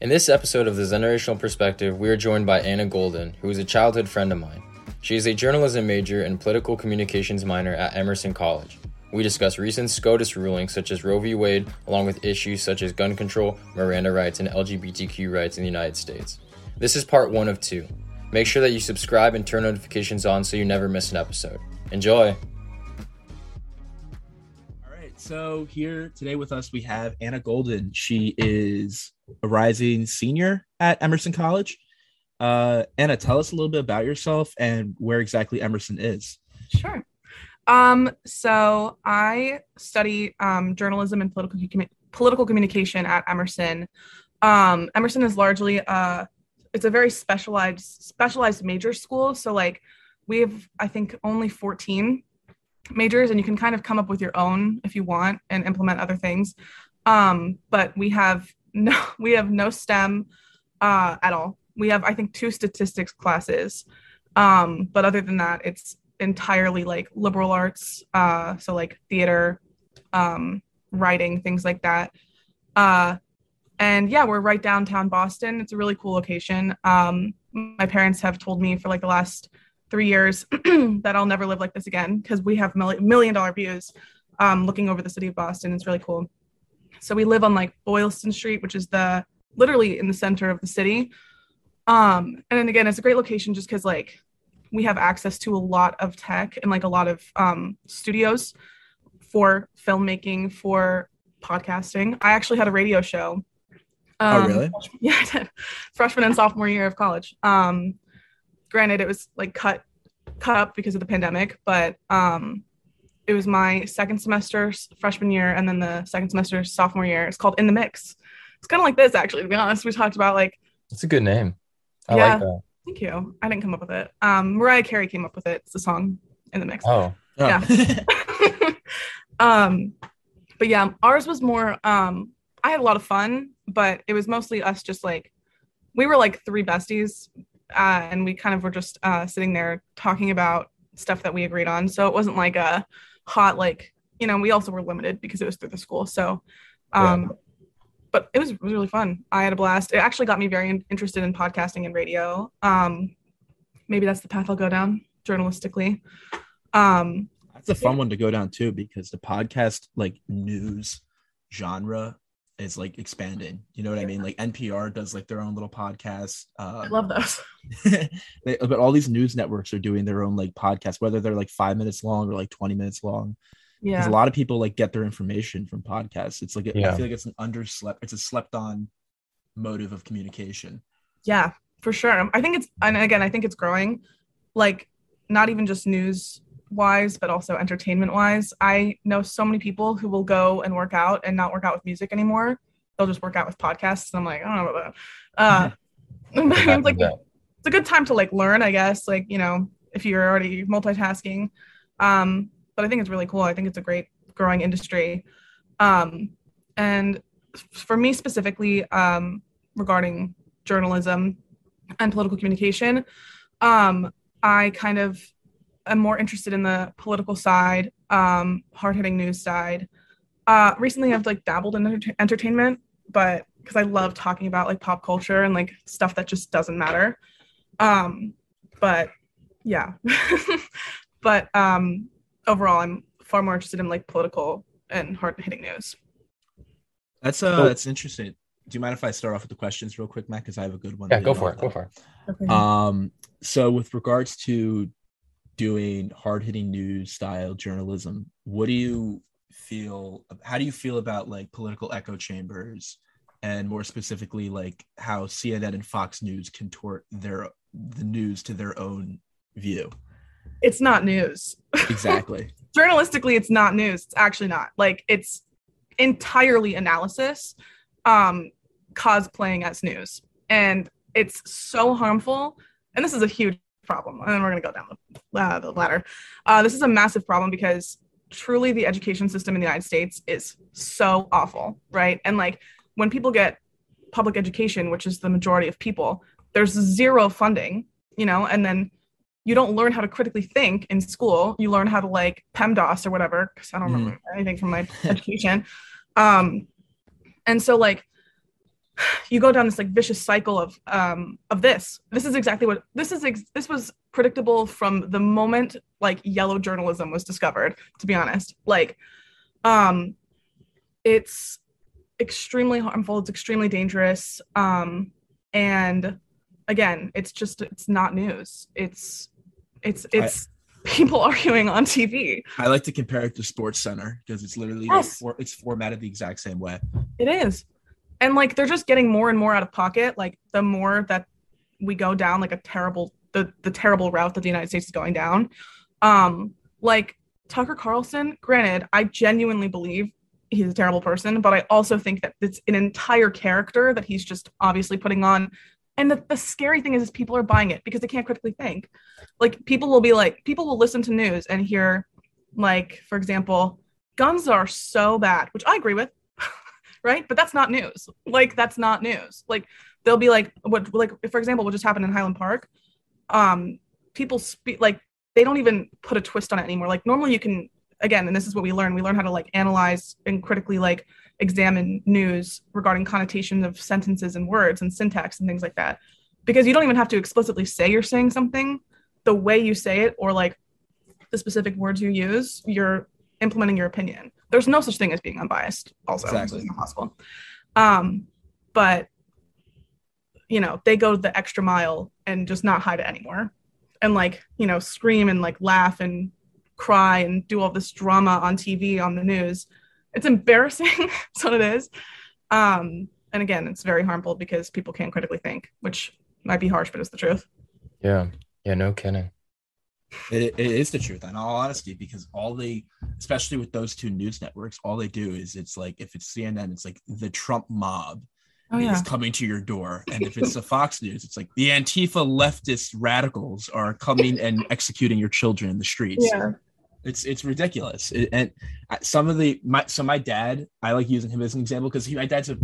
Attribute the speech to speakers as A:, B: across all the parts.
A: In this episode of The Generational Perspective, we are joined by Ana Golden, who is a childhood friend of mine. She is a journalism major and political communications minor at Emerson College. We discuss recent SCOTUS rulings such as Roe v. Wade, along with issues such as gun control, Miranda rights, and LGBTQ rights in the United States. This is part one of two. Make sure that you subscribe and turn notifications on so you never miss an episode. Enjoy!
B: So here today with us we have Ana Golden. She is a rising senior at Emerson College. Uh, Anna, tell us a little bit about yourself and where exactly Emerson is.
C: Sure. Um, so I study um, journalism and political political communication at Emerson. Um, Emerson is largely uh, it's a very specialized specialized major school. So like we have I think only 14 majors, and you can kind of come up with your own if you want and implement other things. Um, but we have no we have no STEM uh, at all. We have I think two statistics classes. Um, but other than that, it's entirely like liberal arts, uh, so like theater, um, writing, things like that. Uh, and yeah, we're right downtown Boston. It's a really cool location. Um, my parents have told me for like the last three years that I'll never live like this again because we have million, million dollar views um, looking over the city of Boston. It's really cool. So we live on like Boylston Street, which is the literally in the center of the city. Um, and then again, it's a great location just because like we have access to a lot of tech and like a lot of um, studios for filmmaking, for podcasting. I actually had a radio show.
B: Oh, um, oh, really?
C: Yeah, I did. Freshman and sophomore year of college. Um, granted, it was like cut cut up because of the pandemic, but um, it was my second semester freshman year, and then the second semester sophomore year. It's called In the Mix. It's kind of like this, actually. To be honest, we talked about like.
A: It's a good name. I
C: yeah,
A: like that.
C: Thank you. I didn't come up with it. Um, Mariah Carey came up with it. It's a song in the mix.
A: Oh,
C: yeah. um, but yeah, ours was more. Um, I had a lot of fun, but it was mostly us just like we were like three besties, uh, and we kind of were just uh, sitting there talking about stuff that we agreed on. So it wasn't like a hot like you know. We also were limited because it was through the school. So um, yeah but it was, it was really fun. I had a blast. It actually got me very in- interested in podcasting and radio. Um, maybe that's the path I'll go down journalistically. Um,
B: that's a fun one to go down too because the podcast like news genre is like expanding. You know what yeah. I mean? Like NPR does like their own little podcast.
C: Uh, I love those.
B: they, but all these news networks are doing their own like podcast, whether they're like five minutes long or like 20 minutes long yeah because a lot of people like get their information from podcasts it's like a, yeah. i feel like it's an underslept it's a slept on motive of communication
C: yeah for sure i think it's and again i think it's growing like not even just news wise but also entertainment wise i know so many people who will go and work out and not work out with music anymore they'll just work out with podcasts and i'm like i don't know about that uh it's like it's a good time to like learn i guess like you know if you're already multitasking um but I think it's really cool. I think it's a great growing industry. Um, and for me specifically, um, regarding journalism and political communication, um, I kind of am more interested in the political side, um, hard hitting news side. Uh, recently, I've like dabbled in enter- entertainment, but because I love talking about like pop culture and like stuff that just doesn't matter. Um, but yeah, but um, overall, I'm far more interested in like political and hard hitting news.
B: That's uh, that's interesting. Do you mind if I start off with the questions real quick, Matt? Because I have a good one.
A: Yeah, go for it. Go for
B: it. Okay. Um, so with regards to doing hard hitting news style journalism, what do you feel? How do you feel about like political echo chambers, and more specifically, like how CNN and Fox News contort their the news to their own view?
C: it's not news.
B: Exactly.
C: Journalistically, it's not news. It's actually not. Like it's entirely analysis, um, cosplaying as news. And it's so harmful. And this is a huge problem. And then we're gonna go down the, uh, the ladder. Uh, this is a massive problem because truly the education system in the United States is so awful, right? And like when people get public education, which is the majority of people, there's zero funding, you know, and then you don't learn how to critically think in school. You learn how to like PEMDAS or whatever, because I don't remember mm. anything from my education. Um, and so like you go down this like vicious cycle of um of this this is exactly what this is ex- this was predictable from the moment like yellow journalism was discovered to be honest like um it's extremely harmful it's extremely dangerous um and again it's just it's not news it's it's it's people arguing on tv
B: I like to compare it to Sports Center because it's literally
C: Yes.
B: it's formatted the exact same way.
C: It is. And like they're just getting more and more out of pocket. Like the more that we go down like a terrible the the terrible route that the United States is going down. Um like Tucker Carlson, granted, I genuinely believe he's a terrible person, but I also think that it's an entire character that he's just obviously putting on. And the, the scary thing is, is people are buying it because they can't critically think. Like people will be like, people will listen to news and hear, like, for example, guns are so bad, which I agree with right? But that's not news. Like that's not news. Like they'll be like what like for example what just happened in Highland Park. Um people speak like they don't even put a twist on it anymore. Like normally you can again and this is what we learn. We learn how to like analyze and critically like examine news regarding connotations of sentences and words and syntax and things like that. Because you don't even have to explicitly say you're saying something. The way you say it or like the specific words you use, you're implementing your opinion. There's no such thing as being unbiased. Also,
B: Exactly.
C: it's not possible. Um, but you know, they go the extra mile and just not hide it anymore, and like you know, scream and like laugh and cry and do all this drama on TV on the news. It's embarrassing. That's what it is. Um, and again, it's very harmful because people can't critically think, which might be harsh, but it's the truth.
A: Yeah. Yeah, no kidding.
B: It, it is the truth, in all honesty, because all they, especially with those two news networks, all they do is it's like if it's CNN, it's like the Trump mob
C: Oh yeah.
B: is coming to your door, and if it's the Fox News, it's like the Antifa leftist radicals are coming and executing your children in the streets.
C: Yeah.
B: It's it's ridiculous. It- and some of the my so my dad, I like using him as an example because he my dad's a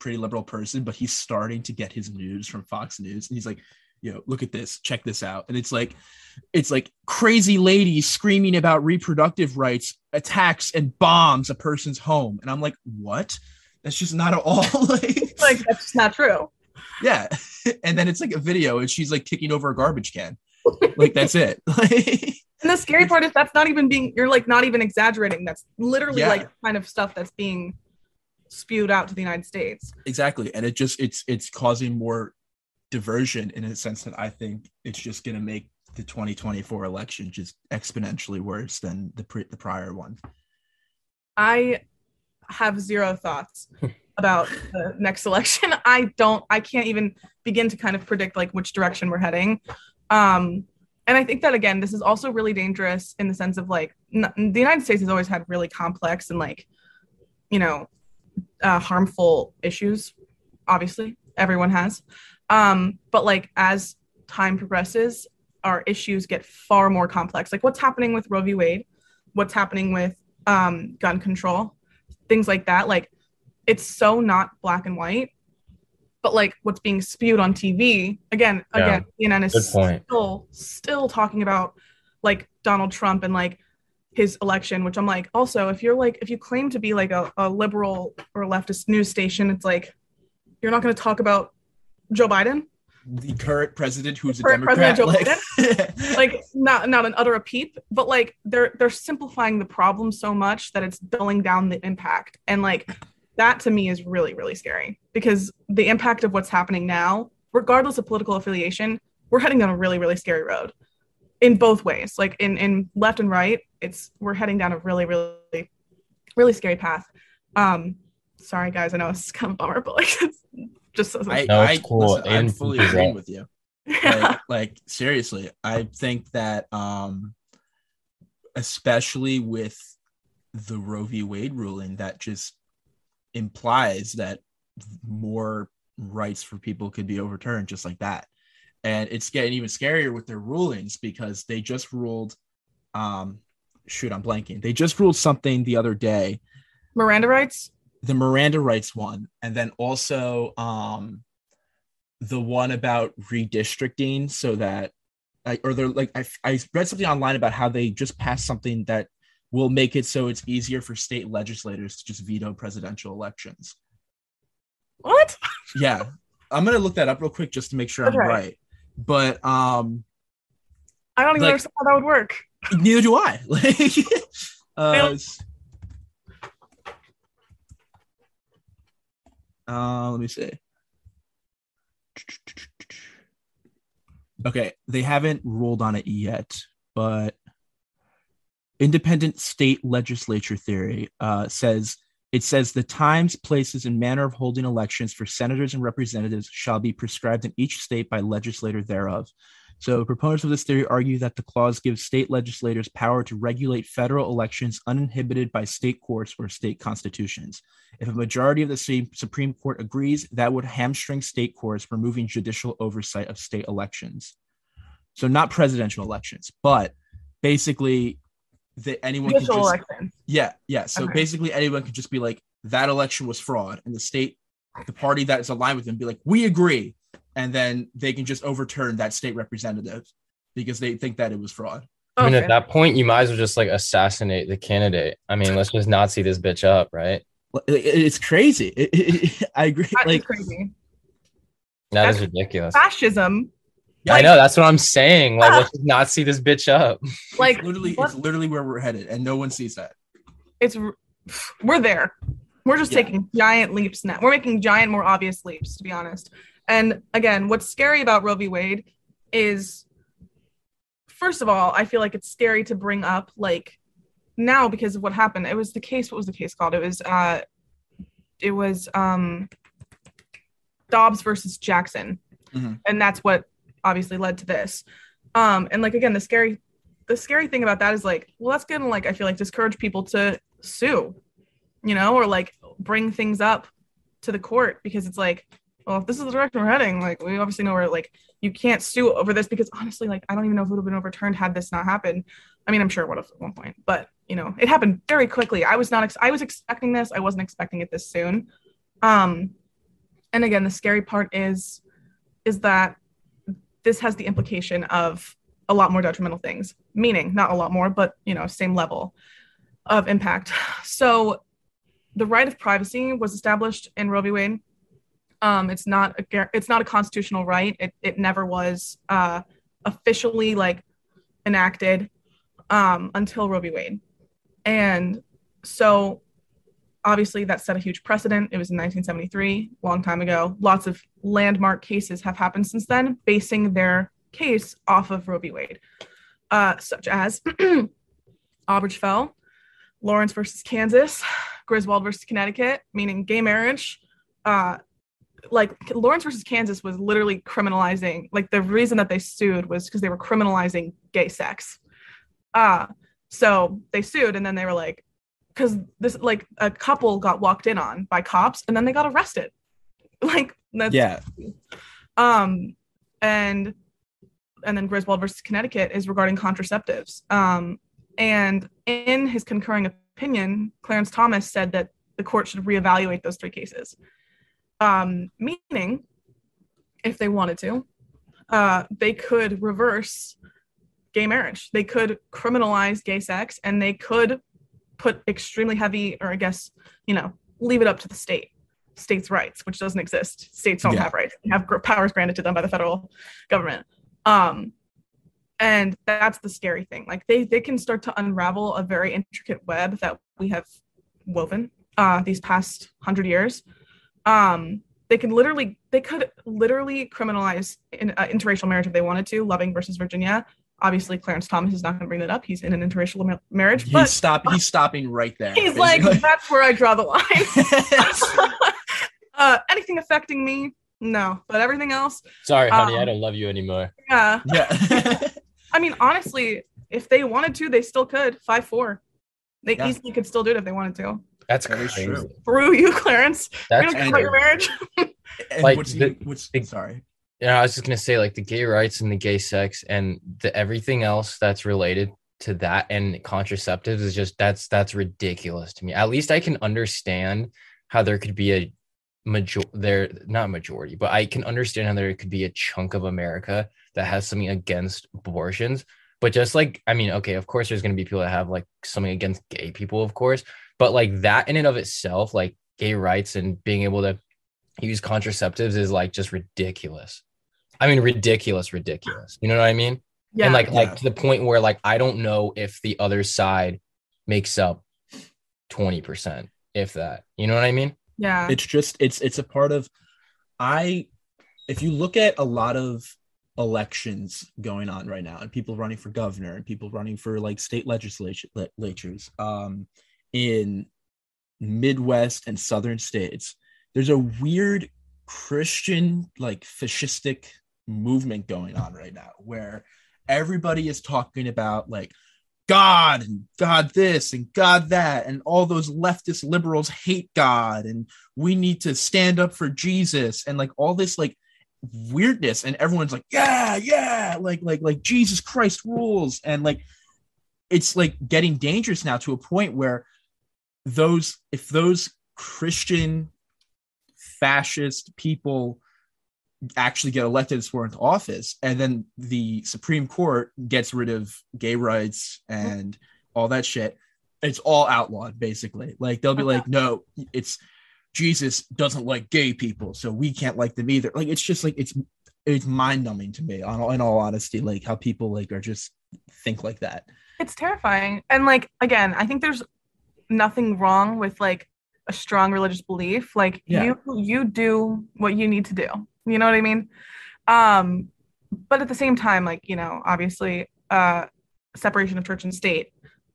B: pretty liberal person, but he's starting to get his news from Fox News, and he's like, "Yo, look at this, check this out," and it's like, it's like crazy ladies screaming about reproductive rights, attacks and bombs a person's home, and I'm like, what? That's just not at all like,
C: Like that's just not true.
B: yeah. And then it's like a video, and she's like kicking over a garbage can, like that's it.
C: And the scary part is that's not even being you're like not even exaggerating. That's literally
B: Yeah.
C: like kind of stuff that's being spewed out to the United States.
B: exactly and it just it's it's causing more diversion in a sense that i think it's just going to make the 2024 election just exponentially worse than the pre- the prior one
C: I have zero thoughts about the next election. I don't I can't even begin to kind of predict like which direction we're heading. Um and I think that again this is also really dangerous in the sense of like n- the United States has always had really complex and like you know uh, harmful issues obviously everyone has um but like as time progresses our issues get far more complex. Like what's happening with roe v. Wade? What's happening with um gun control? Things like that. Like it's so not black and white. But like what's being spewed on tv again
A: Yeah.
C: again cnn is still still talking about like donald trump and like his election which i'm like also if you're like if you claim to be like a, a liberal or leftist news station it's like you're not going to talk about joe biden?
B: The current president who's a
C: Current
B: democrat.
C: President
B: like,
C: like not not an utter a peep but like they're they're simplifying the problem so much that it's dulling down the impact. And like that to me is really really scary because the impact of what's happening now regardless of political affiliation we're heading down a really really scary road in both ways. Like in in left and right it's we're heading down a really really really scary path. Um sorry guys i know it's kind of a bummer but like it's just
B: I,
A: No,
B: I,
A: cool.
B: listen, i'm fully
A: is
B: agreeing with you. Like, like seriously i think that um especially with the roe v. Wade ruling that just implies that more rights for people could be overturned just like that. And it's getting even scarier with their rulings because they just ruled um shoot i'm blanking. They just ruled something the other day.
C: Miranda rights
B: the Miranda rights one, and then also um the one about redistricting, so that like or they're like I, I read something online about how they just passed something that will make it so it's easier for state legislators to just veto presidential elections.
C: What?
B: Yeah, I'm gonna look that up real quick just to make sure I'm right. But um,
C: I don't even
B: Like-
C: understand how that would work.
B: neither do I. Like, uh,
C: Really?
B: s- uh, let me see. Okay, they haven't ruled on it yet, but independent state legislature theory uh, says it says the times, places, and manner of holding elections for senators and representatives shall be prescribed in each state by legislator thereof. So, proponents of this theory argue that the clause gives state legislators power to regulate federal elections uninhibited by state courts or state constitutions. If a majority of the Supreme Court agrees, that would hamstring state courts, removing judicial oversight of state elections. So, not presidential elections, but basically, that anyone can just
C: Judicial elections.
B: yeah, yeah. So
C: Okay.
B: basically, anyone could just be like, that election was fraud, and the state, the party that is aligned with them, be like, we agree, and then they can just overturn that state representative because they think that it was fraud.
A: I mean,
C: Okay.
A: at that point, you might as well just like assassinate the candidate. I mean, let's just not see this bitch up, right?
B: It's crazy. It- it- I agree.
C: That is
B: Like,
C: crazy.
A: That is
C: That's-
A: ridiculous.
C: Fascism.
B: Yeah,
A: I know. That's what I'm saying. Like, let's just not see this bitch up.
C: Like
B: it's literally,
C: what-
B: it's literally where we're headed, and no one sees that.
C: it's we're there. We're just
B: Yeah.
C: taking giant leaps now. We're making giant, more obvious leaps, to be honest. And again, what's scary about Roe v. Wade is, first of all, I feel like it's scary to bring up like now because of what happened. It was the case. What was the case called? It was uh, it was um, Dobbs versus Jackson,
B: Mhm.
C: and that's what obviously led to this. Um, and like again, the scary the scary thing about that is like, well, that's gonna like I feel like discourage people to sue, you know, or like bring things up to the court because it's like, well, if this is the direction we're heading, like we obviously know where like you can't sue over this because honestly, like I don't even know if it would have been overturned had this not happened. I mean, I'm sure it would have at one point, but you know, it happened very quickly. I was not, ex- I was expecting this. I wasn't expecting it this soon. Um, and again, the scary part is, is that this has the implication of a lot more detrimental things, meaning not a lot more, but you know, same level of impact. So the right of privacy was established in Roe v. Wade. Um, it's not a it's not a constitutional right. It it never was uh, officially like enacted um, until Roe v. Wade, and so obviously that set a huge precedent. It was in 1973, long time ago. Lots of landmark cases have happened since then, basing their case off of Roe v. Wade, uh, such as Obergefell, Lawrence versus Kansas, Griswold versus Connecticut, meaning gay marriage. Uh, like Lawrence versus Kansas was literally criminalizing. Like the reason that they sued was because they were criminalizing gay sex. Uh, so they sued, and then they were like, because this like a couple got walked in on by cops, and then they got arrested. Like that's
B: Yeah,
C: um and and then griswold versus connecticut is regarding contraceptives um and in his concurring opinion clarence thomas said that the court should reevaluate those three cases um meaning if they wanted to uh they could reverse gay marriage they could criminalize gay sex and they could put extremely heavy or i guess you know leave it up to the state states' rights, which doesn't exist. States don't
B: Yeah.
C: have rights; they have powers granted to them by the federal government. Um, and that's the scary thing. Like they they can start to unravel a very intricate web that we have woven uh, these past hundred years. Um, they can literally they could literally criminalize in, uh, interracial marriage if they wanted to. Loving versus Virginia. Obviously, Clarence Thomas is not going to bring that up. He's in an interracial ma- marriage,
B: he's
C: but
B: stop. He's stopping right there.
C: he's like, that's where I draw the line. uh, anything affecting me? No, but everything else,
A: Sorry, honey, I
C: Um,
A: don't love you anymore.
C: yeah.
B: yeah.
C: I mean, honestly, if they wanted to, they still could. Five four, they
B: Yeah.
C: easily could still do it if they wanted to.
A: That's
B: That is
A: crazy.
B: true.
C: Through you, Clarence. We
A: That's
C: don't care
B: and-
C: about your marriage.
B: And
A: Like,
B: what's,
A: the-
B: what's
A: the-
B: sorry.
A: Yeah, I was just gonna say like the gay rights and the gay sex and the everything else that's related to that and contraceptives is just that's that's ridiculous to me. At least I can understand how there could be a major there not majority, but I can understand how there could be a chunk of America that has something against abortions. But just like I mean, okay, of course there's gonna be people that have like something against gay people, of course, but like that in and of itself, like gay rights and being able to use contraceptives is like just ridiculous. I mean, ridiculous, ridiculous. You know what I mean?
C: Yeah.
A: And like,
B: Yeah.
A: like to the point where like I don't know if the other side makes up twenty percent, if that. You know what I mean?
C: yeah.
B: it's just it's it's a part of i if you look at a lot of elections going on right now and people running for governor and people running for like state legislature legislatures um in midwest and southern states there's a weird christian like fascistic movement going on right now where everybody is talking about like God and God this and God that, and all those leftist liberals hate God, and we need to stand up for Jesus, and like all this like weirdness, and everyone's like, yeah, yeah, like like like Jesus Christ rules, and like it's like getting dangerous now to a point where those if those Christian fascist people actually get elected sworn into office and then the supreme court gets rid of gay rights and all that shit it's all outlawed basically. Like they'll be uh-huh. like no it's jesus doesn't like gay people so we can't like them either. Like it's just like it's it's mind-numbing to me on in all honesty like how people like are just think like that.
C: It's terrifying. And like again i think there's nothing wrong with like a strong religious belief. Like
B: Yeah.
C: you you do what you need to do. You know what i mean? Um but at the same time like you know obviously uh separation of church and state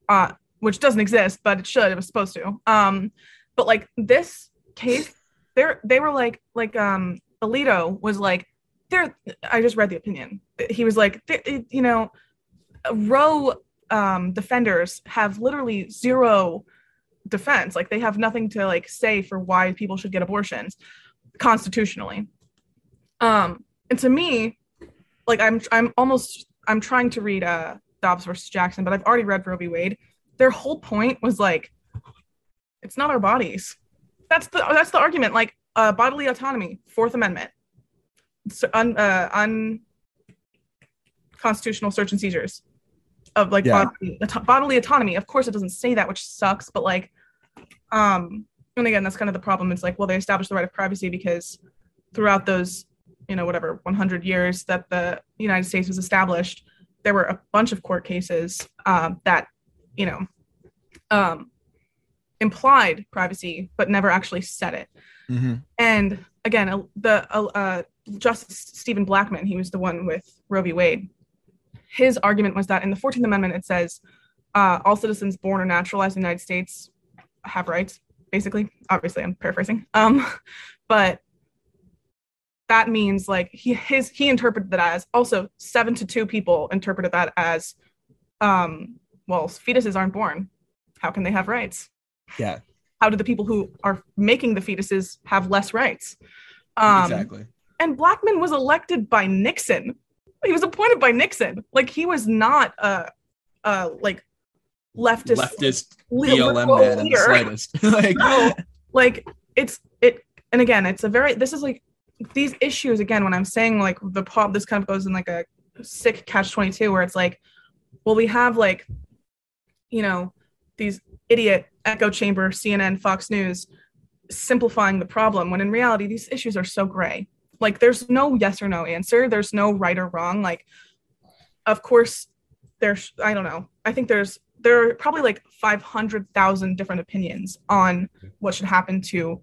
C: uh which doesn't exist but it should it was supposed to. Um but like this case they're they were like like um alito was like there i just read the opinion. He was like you know roe um defenders have literally zero defense. Like they have nothing to like say for why people should get abortions constitutionally. Um and to me like i'm i'm almost i'm trying to read uh dobbs versus jackson but i've already read roe v. Wade. Their whole point was like it's not our bodies. That's the that's the argument. Like uh bodily autonomy fourth amendment so, un, uh, unconstitutional search and seizures of like
B: Yeah.
C: bodily, bodily autonomy. Of course it doesn't say that which sucks but like um and again that's kind of the problem. It's like well they established the right of privacy because throughout those you know whatever 100 years that the united states was established there were a bunch of court cases um, that you know um, implied privacy but never actually said it. And again uh, the uh, uh, justice stephen blackmun he was the one with roe v. Wade his argument was that in the 14th amendment it says uh, all citizens born or naturalized in the united states have rights basically. Obviously i'm paraphrasing. Um, but that means like he his he interpreted that as also seven to two people interpreted that as um well fetuses aren't born. How can they have rights?
B: Yeah.
C: How do the people who are making the fetuses have less rights? Um
B: exactly.
C: and blackmun was elected by nixon he was appointed by nixon. Like he was not a uh like leftist
B: leftist blm man in the slightest. Like
C: no, like it's it and again it's a very this is like these issues again when i'm saying like the pop this kind of goes in like a sick catch 22 where it's like well we have like you know these idiot echo chamber cnn fox news simplifying the problem when in reality these issues are so gray like there's no yes or no answer there's no right or wrong like of course there's i don't know i think there's there are probably like 500,000 different opinions on what should happen to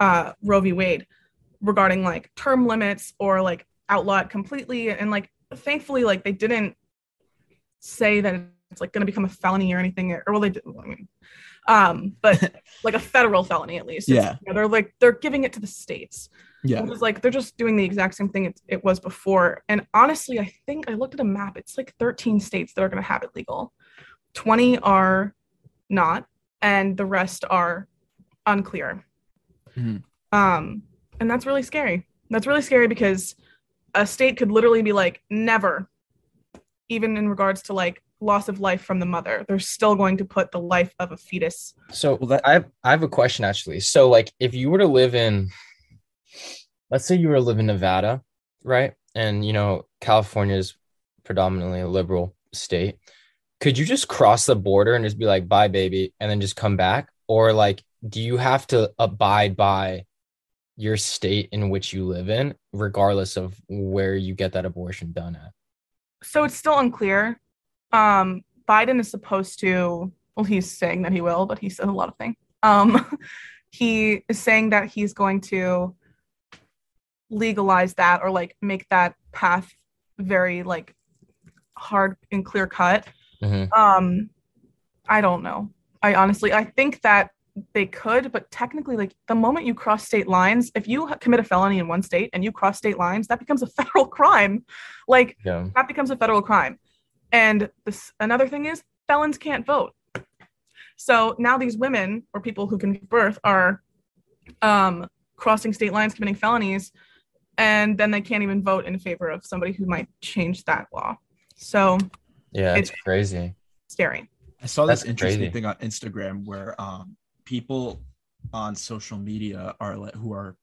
C: uh, Roe v. Wade regarding like term limits or like outlaw it completely. And like, thankfully, like they didn't say that it's like going to become a felony or anything. Or well, they did. I mean, um, but like a federal felony at least. It's-
B: Yeah.
C: you know, they're like they're giving it to the states.
B: Yeah
C: It was like they're just doing the exact same thing it, it was before. And honestly, I think I looked at a map. It's like 13 states that are going to have it legal. 20 are not, and the rest are unclear.
B: Mhm.
C: Um, and that's really scary. That's really scary because a state could literally be like, never, even in regards to like loss of life from the mother, they're still going to put the life of a fetus.
A: So
B: Well, that-
A: I have I have a question actually. So like if you were to live in let's say you were live in Nevada, right? And you know, California is predominantly a liberal state. Could you just cross the border and just be like, bye baby, and then just come back? Or like do you have to abide by your state in which you live in, regardless of where you get that abortion done at.
C: So it's still unclear. Um, Biden is supposed to. Well, he's saying that he will, but he said a lot of things. Um, he is saying that he's going to legalize that or like make that path very like hard and clear cut.
A: Mhm.
C: Um, I don't know. I honestly, I think that they could, but technically, like the moment you cross state lines, if you commit a felony in one state and you cross state lines, that becomes a federal crime. Like
A: Yeah.
C: that becomes a federal crime. And this another thing is felons can't vote. So now these women or people who can give birth are um, crossing state lines, committing felonies, and then they can't even vote in favor of somebody who might change that law. So
A: Yeah, it's
C: It's-
A: crazy.
C: scary.
B: I saw this
A: That's
B: interesting
A: crazy.
B: thing on Instagram where um, people on social media are like who are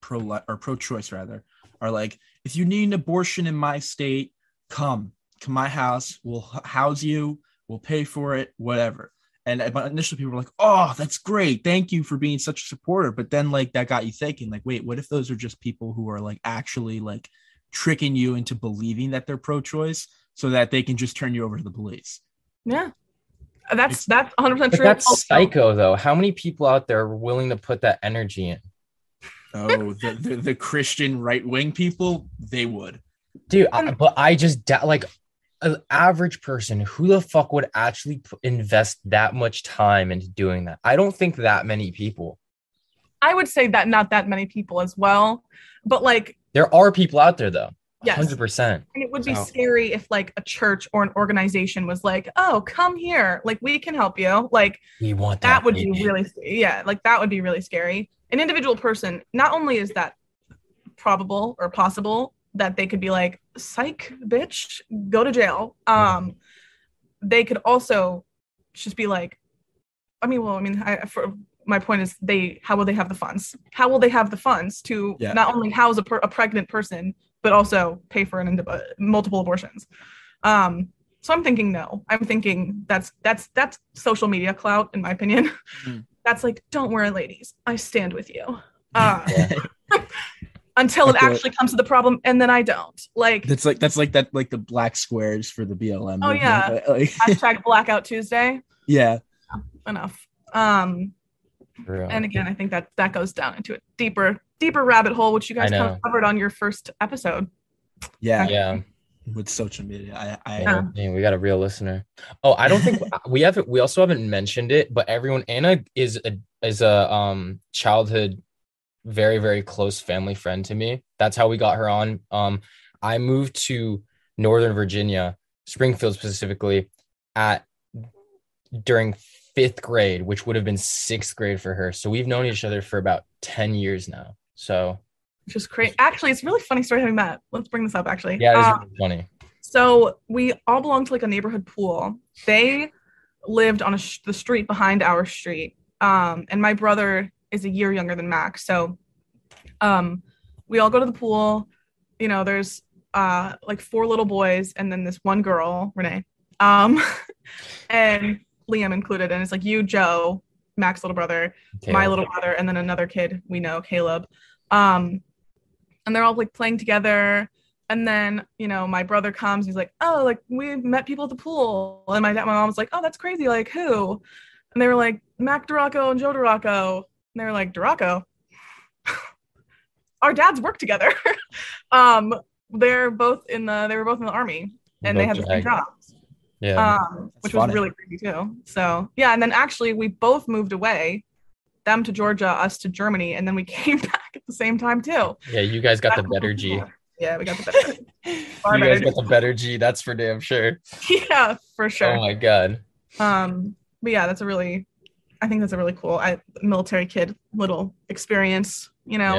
B: pro or pro choice rather are like if you need an abortion in my state, come to my house. We'll house you. We'll pay for it. Whatever. And initially people were like, "Oh, that's great. Thank you for being such a supporter." But then like that got you thinking, like, wait, what if those are just people who are like actually like tricking you into believing that they're pro-choice so that they can just turn you over to the police?
C: Yeah. That's that's 100 percent true.
A: that's
C: Also-
A: psycho, though. How many people out there are willing to put that energy in?
B: Oh, the, the, the Christian right wing people, they would.
A: Dude, I, but I just da- like an average person who the fuck would actually p- invest that much time into doing that? I don't think that many people.
C: I would say that not that many people as well, but like
A: There are people out there though.
C: Yes.
A: Hundred percent.
C: And it would be
B: So-
C: scary if like a church or an organization was like, "Oh, come here. Like we can help you." Like
A: We want
C: that that would be
A: baby.
C: really yeah, like that would be really scary. An individual person, not only is that probable or possible that they could be like, "Psych, bitch, go to jail." Um they could also just be like I mean, well, I mean, I, for my point is they how will they have the funds? How will they have the funds to
B: Yeah.
C: not only house a, per, a pregnant person but also pay for an uh, multiple abortions? Um, so I'm thinking no. I'm thinking that's that's that's social media clout in my opinion.
B: Mhm.
C: That's like don't worry, ladies. I stand with you. Uh. until it
B: Like the-
C: actually comes to the problem, and then I don't. Like
B: That's like that's like that like the black squares for the BLM.
C: Oh, yeah.
B: Like-
C: hashtag Blackout Tuesday.
B: yeah.
C: Enough. Um,
A: real.
C: and again, I think that that goes down into a deeper, deeper rabbit hole, which you guys kind of covered on your first episode.
B: Yeah.
A: yeah.
B: With social media. I, I
A: Yeah, dang, we got a real listener. Oh, I don't think we haven't. We also haven't mentioned it, but everyone, Ana is a is a um childhood, very very close family friend to me. That's how we got her on. Um, I moved to Northern Virginia, Springfield specifically, at during fifth grade, which would have been sixth grade for her. So we've known each other for about ten years now. So
C: Which is great. Actually, it's a really funny story we met. Let's bring this up. Actually,
A: yeah, it's really funny.
C: So we all belong to like a neighborhood pool. They lived on a sh- the street behind our street. Um, and my brother is a year younger than Max. So um, we all go to the pool. You know, there's uh, like four little boys and then this one girl, Renee, um, and Liam included. And it's like you, Joe, Max's little brother, my little brother, and then another kid we know, Caleb. Um, and they're all like playing together. And then, you know, my brother comes, he's like, Oh, like we met people at the pool. And my dad, my mom was like, Oh, that's crazy. Like who? And they were like, Mac Duraco and Joe Duraco. And they were like, Duraco. Our dads work together. um, they're both in the they were both in the army and they had the same
A: jag.
C: jobs
A: Yeah.
C: um, which
B: That's
C: was really creepy too. So yeah, and then actually we both moved away, them to Georgia, us to Germany, and then we came back at the same time too.
A: yeah, you guys got the
C: That was
A: better
C: cool.
A: G.
C: Yeah, we got the better.
A: You guys
C: better.
A: got the better G. That's for damn sure.
C: yeah, for sure.
A: Oh my god.
C: Um, but yeah, that's a really, I think that's a really cool I, military kid little experience. You know,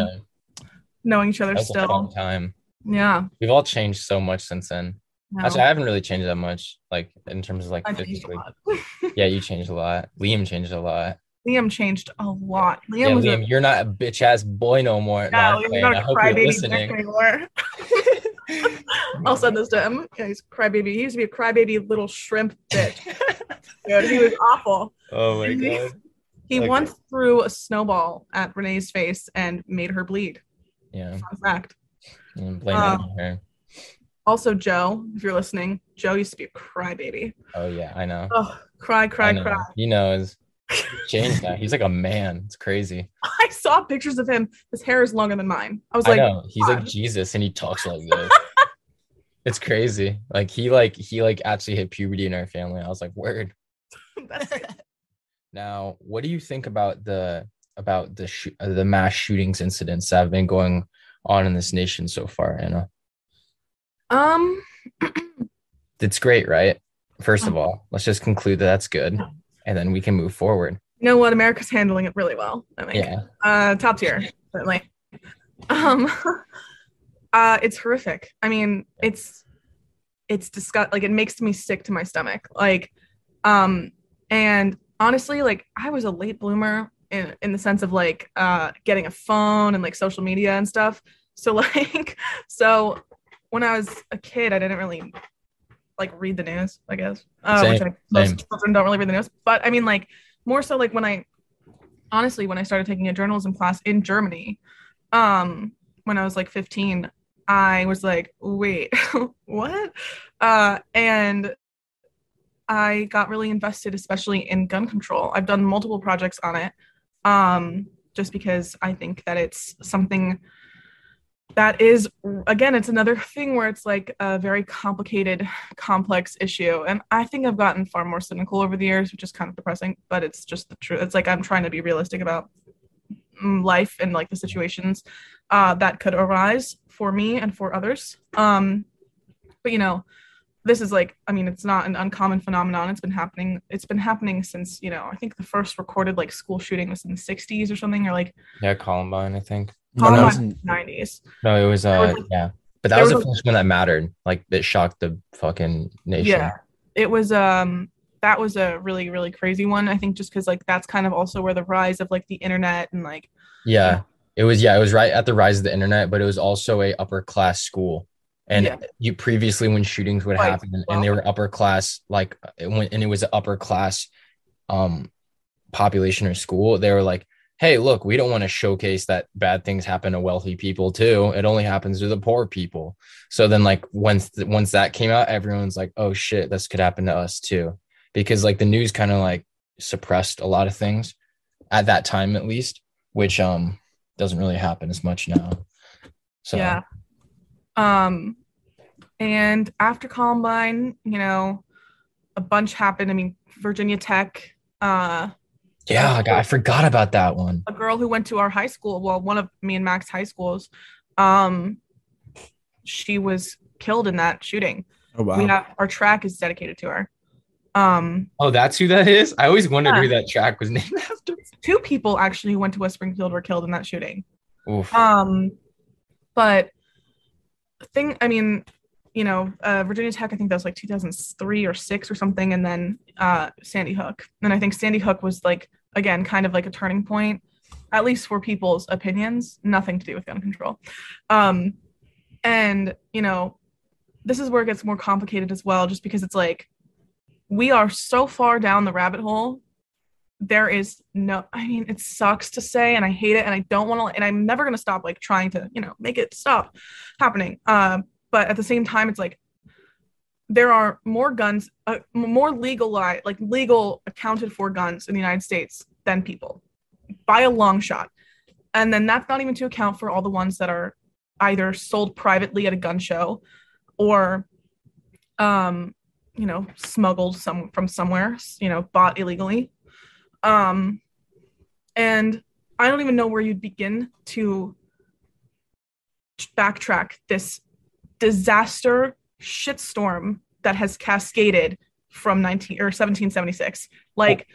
A: Yeah,
C: knowing each other
A: that was a fun
C: still.
A: time.
C: Yeah.
A: We've all changed so much since then.
C: no,
A: Actually, I haven't really changed that much, like in terms of like
C: I changed a lot.
A: Yeah, you changed a lot. Liam changed a lot.
C: Liam changed a lot. Liam
A: Yeah,
C: was
A: Liam,
C: a
A: you're not a bitch ass boy no more. No,
C: no,
A: I'm
C: Liam's
A: playing.
C: not
A: I
C: a
A: hope you're
C: crybaby dick
A: listening.
C: anymore. I'll send this to him. Yeah, he's crybaby. He used to be a crybaby little shrimp bitch. Dude, he was awful.
A: Oh my
C: And he-
A: god.
C: He
A: Like-
C: once threw a snowball at Renee's face and made her bleed.
A: Yeah.
C: Fun fact.
A: and Blame
C: Uh,
A: it her.
C: Also, Joe, if you're listening, Joe used to be a crybaby.
A: Oh yeah, I know.
C: Oh, cry,
A: I
C: cry,
A: know.
C: cry.
A: He knows. Changed now. He's like a man. It's crazy.
C: I saw pictures of him. His hair is longer than mine. I was
A: I
C: like,
A: know. He's like Jesus and he talks like this. it's crazy. Like he like he like actually hit puberty in our family. I was like, word. Now, what do you think about the about the sh- uh, the mass shootings incidents that have been going on in this nation so far, Ana?
C: um,
A: It's great, right? First
C: Uh-huh.
A: of all, let's just conclude that that's good, and then we can move forward.
C: you know what? America's handling it really well. I think.
A: Yeah,
C: Uh, top tier, certainly. Um, uh, it's horrific. I mean, it's it's disgust. Like it makes me sick to my stomach. Like, um, and honestly, like I was a late bloomer in in the sense of like uh getting a phone and like social media and stuff. So like, so when I was a kid, I didn't really like read the news. I guess, uh, which I, most
A: same.
C: children don't really read the news. But I mean, like more so like when I honestly when I started taking a journalism class in Germany, um, when I was like 15, I was like, wait, what? Uh, and I got really invested, especially in gun control. I've done multiple projects on it, um, just because I think that it's something that is, again, it's another thing where it's like a very complicated, complex issue. And I think I've gotten far more cynical over the years, which is kind of depressing, but it's just the truth. It's like I'm trying to be realistic about mm, life and like the situations uh, that could arise for me and for others. Um, but you know, this is like, I mean, it's not an uncommon phenomenon. It's been happening. It's been happening since you know. I think the first recorded like school shooting was in the '60s or something, or like
A: yeah, Columbine, I think.
B: No, that
C: Columbine
B: was in-
C: '90s.
A: No, it was
C: There
A: uh,
C: was, like-
A: yeah, but that
C: there
A: was the first one that mattered. Like that shocked the fucking nation.
C: Yeah, it was. Um, that was a really really crazy one. I think just because like that's kind of also where the rise of like the internet and like
A: Yeah. It was yeah, it was right at the rise of the internet, but it was also a upper class school. And
C: Yeah.
A: you previously when shootings would
C: Right.
A: happen and, and they were upper class, like it went and it was an upper class um population or school, they were like, Hey, look, we don't want to showcase that bad things happen to wealthy people too. It only happens to the poor people. So then like once once that came out, everyone's like, Oh shit, this could happen to us too. Because like the news kind of like suppressed a lot of things at that time at least, which um doesn't really happen as much now. So
C: yeah. Um, and after Columbine, you know, a bunch happened. I mean, Virginia Tech. Uh,
A: yeah, God, I forgot about that one.
C: a girl who went to our high school, well, one of me and Max high schools, um, she was killed in that shooting.
B: Oh wow.
C: We have our track is dedicated to her. Um,
A: Oh, that's who that is. I always wondered
C: Yeah.
A: who that track was named after.
C: two people actually who went to West Springfield were killed in that shooting.
A: Oof.
C: Um, but thing, I mean, you know, uh, Virginia Tech, I think that was like 2003 or six or something, and then uh, Sandy Hook. And I think Sandy Hook was like again kind of like a turning point, at least for people's opinions, nothing to do with gun control. Um, and you know, this is where it gets more complicated as well, just because it's like we are so far down the rabbit hole there is no i mean it sucks to say and i hate it and i don't want to and i'm never going to stop like trying to you know make it stop happening um but at the same time it's like there are more guns uh, more legal like legal accounted for guns in the united states than people by a long shot. And then that's not even to account for all the ones that are either sold privately at a gun show or um you know smuggled some from somewhere you know bought illegally. Um and i don't even know where you'd begin to backtrack this disaster shitstorm that has cascaded from 19 or 1776 like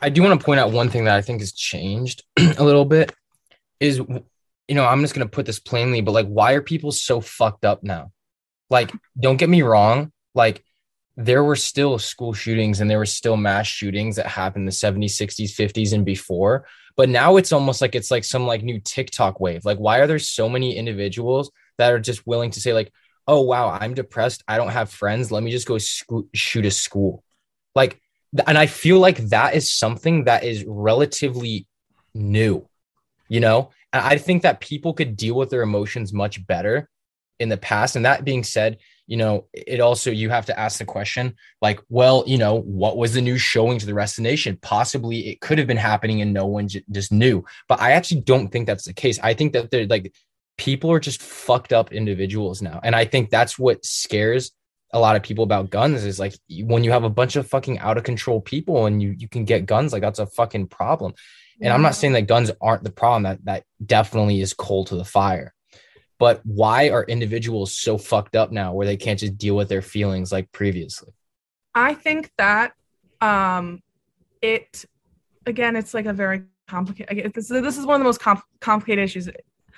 A: I do want to point out one thing that I think has changed a little bit is you know, I'm just going to put this plainly, but like why are people so fucked up now? Like don't get me wrong, like there were still school shootings and there were still mass shootings that happened in the 70s, 60s, 50s and before, but now it's almost like it's like some like new TikTok wave. Like why are there so many individuals that are just willing to say like, "Oh wow, I'm depressed. I don't have friends. Let me just go shoot a school." Like and I feel like that is something that is relatively new, you know? And I think that people could deal with their emotions much better in the past. And that being said, you know, it also, you have to ask the question like, well, you know, what was the news showing to the rest of the nation? Possibly it could have been happening and no one j- just knew. But I actually don't think that's the case. I think that they're like, people are just fucked up individuals now. And I think that's what scares a lot of people about guns is like when you have a bunch of fucking out of control people and you you can get guns like that's a fucking problem. And I'm not saying that guns aren't the problem that that definitely is coal to the fire. But why are individuals so fucked up now where they can't just deal with their feelings like previously?
C: I think that um it again it's like a very complicated this, this is one of the most comp- complicated issues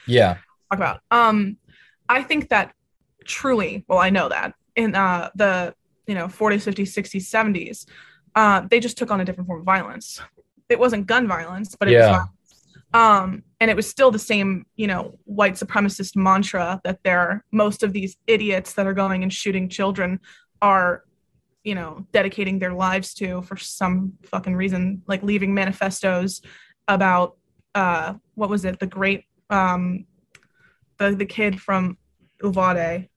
A: Yeah.
C: Talk about. Um I think that truly, well I know that in uh the you know 40s, 50s, 60s, 70s, uh they just took on a different form of violence. It wasn't gun violence, but it was
A: Yeah.
C: violence. Um and it was still the same, you know, white supremacist mantra that there most of these idiots that are going and shooting children are you know dedicating their lives to for some fucking reason like leaving manifestos about uh what was it the great um the the kid from Uvalde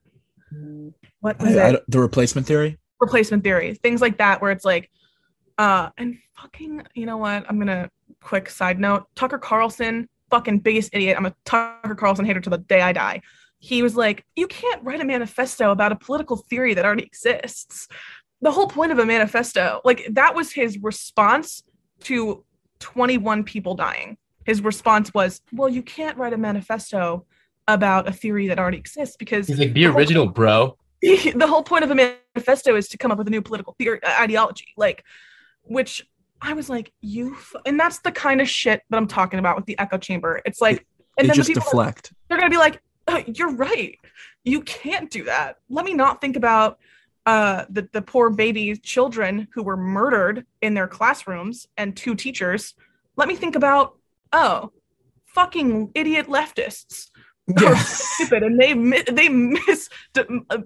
C: what was
B: I, I
C: it?
B: don't- the replacement theory.
C: replacement theory. Things like that where it's like uh and fucking you know what? I'm gonna quick side note. Tucker carlson fucking biggest idiot. I'm a tucker carlson hater to the day i die. He was like you can't write a manifesto about a political theory that already exists. The whole point of a manifesto like that was his response to 21 people dying. His response was well you can't write a manifesto about a theory that already exists because
A: He's like, be original, bro.
C: the whole point of a manifesto is to come up with a new political theory uh, ideology like which i was like you f-, and that's the kind of shit that i'm talking about with the echo chamber it's like and
B: They
C: then the people
B: deflect.
C: they're gonna be like oh, you're right you can't do that let me not think about uh, the, the poor baby children who were murdered in their classrooms and two teachers let me think about oh fucking idiot leftists are stupid and they they mis de- uh,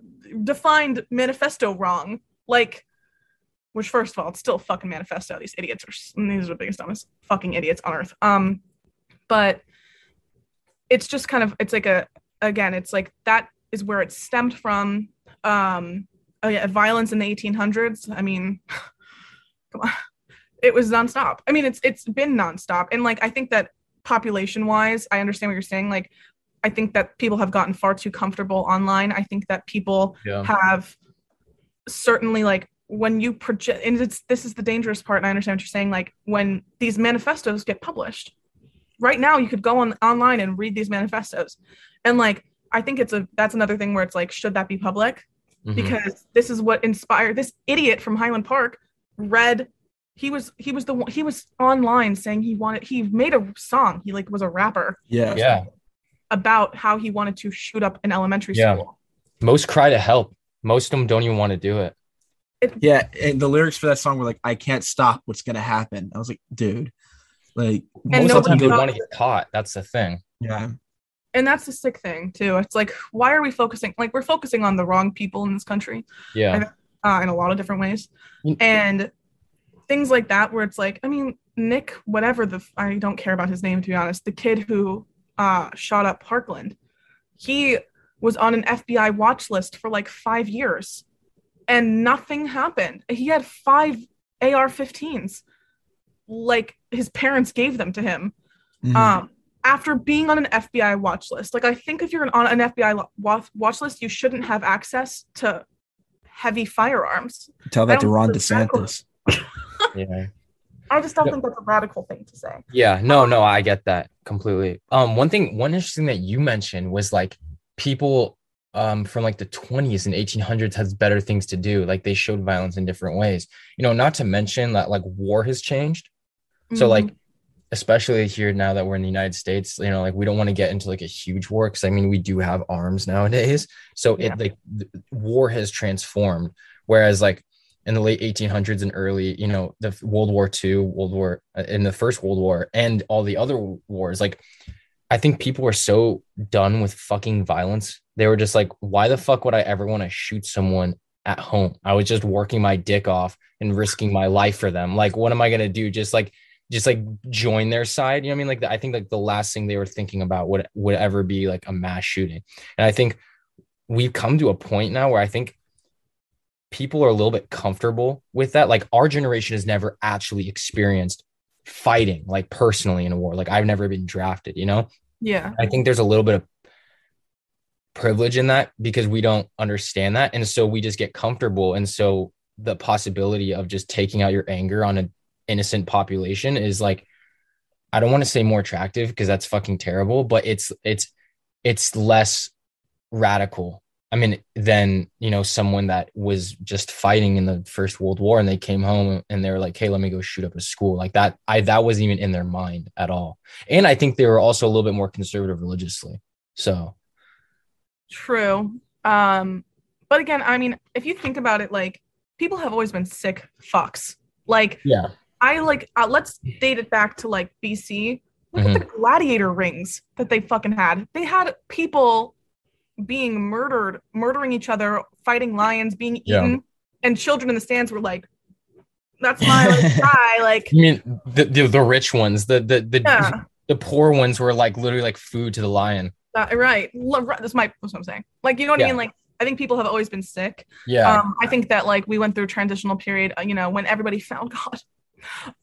C: defined manifesto wrong. Like which first of all it's still fucking manifesto. These idiots are these are the biggest dumbest fucking idiots on earth. Um but it's just kind of it's like a again it's like that is where it stemmed from. Um oh yeah violence in the 1800s i mean come on. It was nonstop. I mean it's it's been nonstop. And like i think that population wise i understand what you're saying. Like i think that people have gotten far too comfortable online i think that people
A: Yeah.
C: have certainly like when you project and it's this is the dangerous part and i understand what you're saying like when these manifestos get published right now you could go on online and read these manifestos and like i think it's a that's another thing where it's like should that be public
A: Mhm.
C: because this is what inspired this idiot from highland park read he was he was the one he was online saying he wanted he made a song he like was a rapper
B: Yeah.
A: yeah.
C: About how he wanted to shoot up an elementary
A: Yeah.
C: school
A: Most cry to help. Most of them don't even want to do it.
B: Yeah. And the lyrics for that song were like, I can't stop what's gonna happen. I was like, dude, like
C: And
A: Most of the time
C: nobody
A: they want to get caught. That's the thing.
B: yeah.
C: and that's the sick thing too it's like why are we focusing like we're focusing on the wrong people in this country
A: Yeah.
C: uh, in a lot of different ways
A: Mm.
C: and things like that where it's like i mean nick whatever the i don't care about his name to be honest the kid who uh shot up parkland he was on an fbi watch list for like five years and nothing happened he had five ar-15s like his parents gave them to him
B: Mhm.
C: um after being on an FBI watch list. Like I think if you're on an FBI lo- watch, watch list, you shouldn't have access to heavy firearms.
B: Tell that to Ron
C: think that's radical.
B: DeSantis.
A: Yeah.
C: I just don't
A: No.
C: think that's a radical thing to say.
A: Yeah, no, no, I get that completely. Um, one thing, one interesting that you mentioned was like people um from like the 20s and 1800s has better things to do. Like they showed violence in different ways. You know, not to mention that like war has changed. So
C: Mhm.
A: like especially here now that we're in the United States, you know, like we don't want to get into like a huge war because I mean we do have arms nowadays. So
C: Yeah.
A: it like war has transformed. Whereas like in the late 1800s and early, you know, the World War II, World War uh, in the First World War, and all the other wars, like I think people were so done with fucking violence. They were just like, why the fuck would I ever want to shoot someone at home. I was just working my dick off and risking my life for them. Like, what am I gonna do? Just like just like join their side. You know what I mean? Like I think like the last thing they were thinking about would would ever be like a mass shooting. And I think we've come to a point now where I think people are a little bit comfortable with that. Like our generation has never actually experienced fighting like personally in a war. Like I've never been drafted, you know?
C: Yeah.
A: I think there's a little bit of privilege in that because we don't understand that. And so we just get comfortable. And so the possibility of just taking out your anger on an innocent population is like, I don't want to say more attractive because that's fucking terrible, but it's, it's, it's less radical. I mean, than, you know, someone that was just fighting in the first world war and they came home and they were like, Hey, let me go shoot up a school like that. I, that wasn't even in their mind at all. And I think they were also a little bit more conservative religiously. So
C: True. Um, but again, I mean, if you think about it, like people have always been sick fucks. Like,
A: yeah,
C: I like, uh, let's date it back to like BC. Look at the gladiator rings that they fucking had. They had people being murdered, murdering each other, fighting lions, being eaten,
A: Yeah.
C: and children in the stands were like, "That's my like, guy." Like,
A: You mean the, the the rich ones, the the the,
C: yeah,
A: the poor ones were like literally like food to the lion.
C: uh, right. That's my. That's what I'm saying. Like, you know what I mean? Like, I think people have always been sick.
A: Yeah,
C: um i think that like we went through a transitional period uh, you know when everybody found god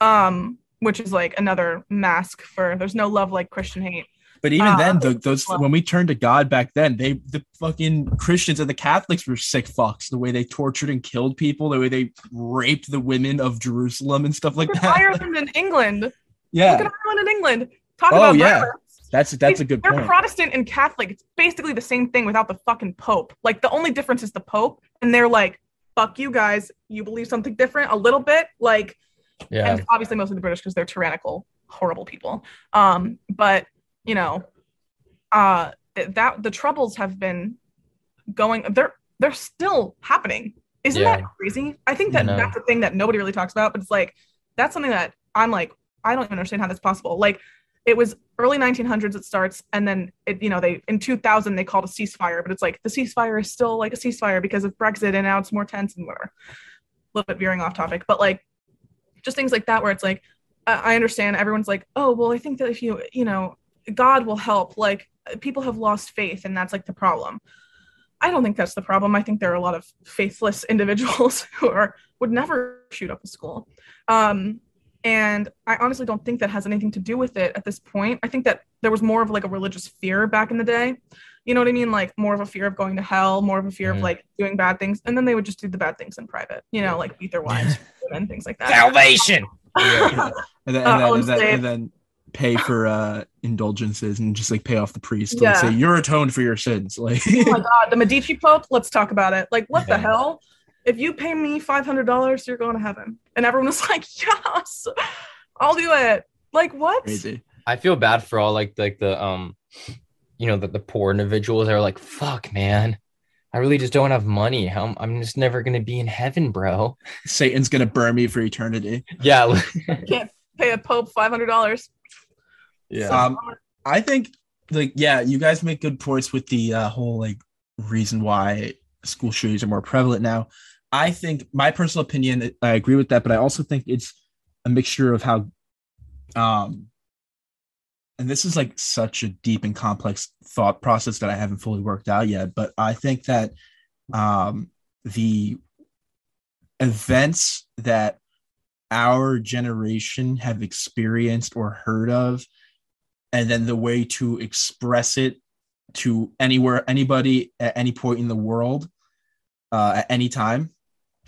C: um which is like another mask for there's no love like christian hate
B: But even
C: Uh,
B: then, the, those
C: well-
B: when we turned to God back then, they the fucking Christians and the Catholics were sick fucks. The way they tortured and killed people, the way they raped the women of Jerusalem and stuff like
C: look at
B: that.
C: ireland in england Yeah. look
B: Yeah,
C: at ireland and england talk
B: Oh,
C: about
B: yeah.
C: violence.
B: that's that's a good
C: They're
B: point.
C: Protestant and Catholic. It's basically the same thing without the fucking Pope. Like the only difference is the Pope, and they're like, "Fuck you guys. You believe something different a little bit." Like,
A: yeah,
C: and obviously mostly the British because they're tyrannical, horrible people. Um, but you know, uh, that the troubles have been going. They're they're still happening. Isn't
A: Yeah.
C: that crazy? I think that
A: know.
C: that's the thing that nobody really talks about, but it's like that's something that I'm like I don't even understand how that's possible. Like it was early 1900s it starts and then it you know they in 2000 they called a ceasefire but it's like the ceasefire is still like a ceasefire because of brexit and now it's more tense and whatever a little bit veering off topic but like just things like that where it's like I understand everyone's like, oh, well, I think that if you, you know, God will help. Like people have lost faith, and that's like the problem. I don't think that's the problem. I think there are a lot of faithless individuals who are would never shoot up a school. Um, and I honestly don't think that has anything to do with it at this point. I think that there was more of like a religious fear back in the day. You know what I mean? Like more of a fear of going to hell, more of a fear
A: Mhm.
C: of like doing bad things, and then they would just do the bad things in private. You know, like beat their wives, and things like that.
A: salvation.
B: Yeah. And then, And, then,
C: own
B: and, then,
C: slave.
B: and then pay for uh indulgences and just like pay off the priest
C: Yeah.
B: and say you're atoned for your sins. Like
C: oh my god, the Medici Pope. Let's talk about it. Like, what
A: Yeah.
C: the hell? If you pay me five hundred dollars, you're going to heaven. And everyone was like, yes, I'll do it. Like, what?
B: crazy.
A: I feel bad for all like like the um, you know, the, the poor individuals that are like, fuck, man. I really just don't have money. How I'm just never gonna be in heaven, bro.
B: Satan's gonna burn me for eternity.
A: Yeah,
C: Can't pay a Pope five hundred dollars.
A: Yeah,
B: Um, I think like yeah, you guys make good points with the uh, whole like reason why school shootings are more prevalent now. I think my personal opinion, I agree with that, but I also think it's a mixture of how, um, and this is like such a deep and complex thought process that I haven't fully worked out yet. But I think that um, the events that our generation have experienced or heard of and then the way to express it to anywhere anybody at any point in the world uh, at any time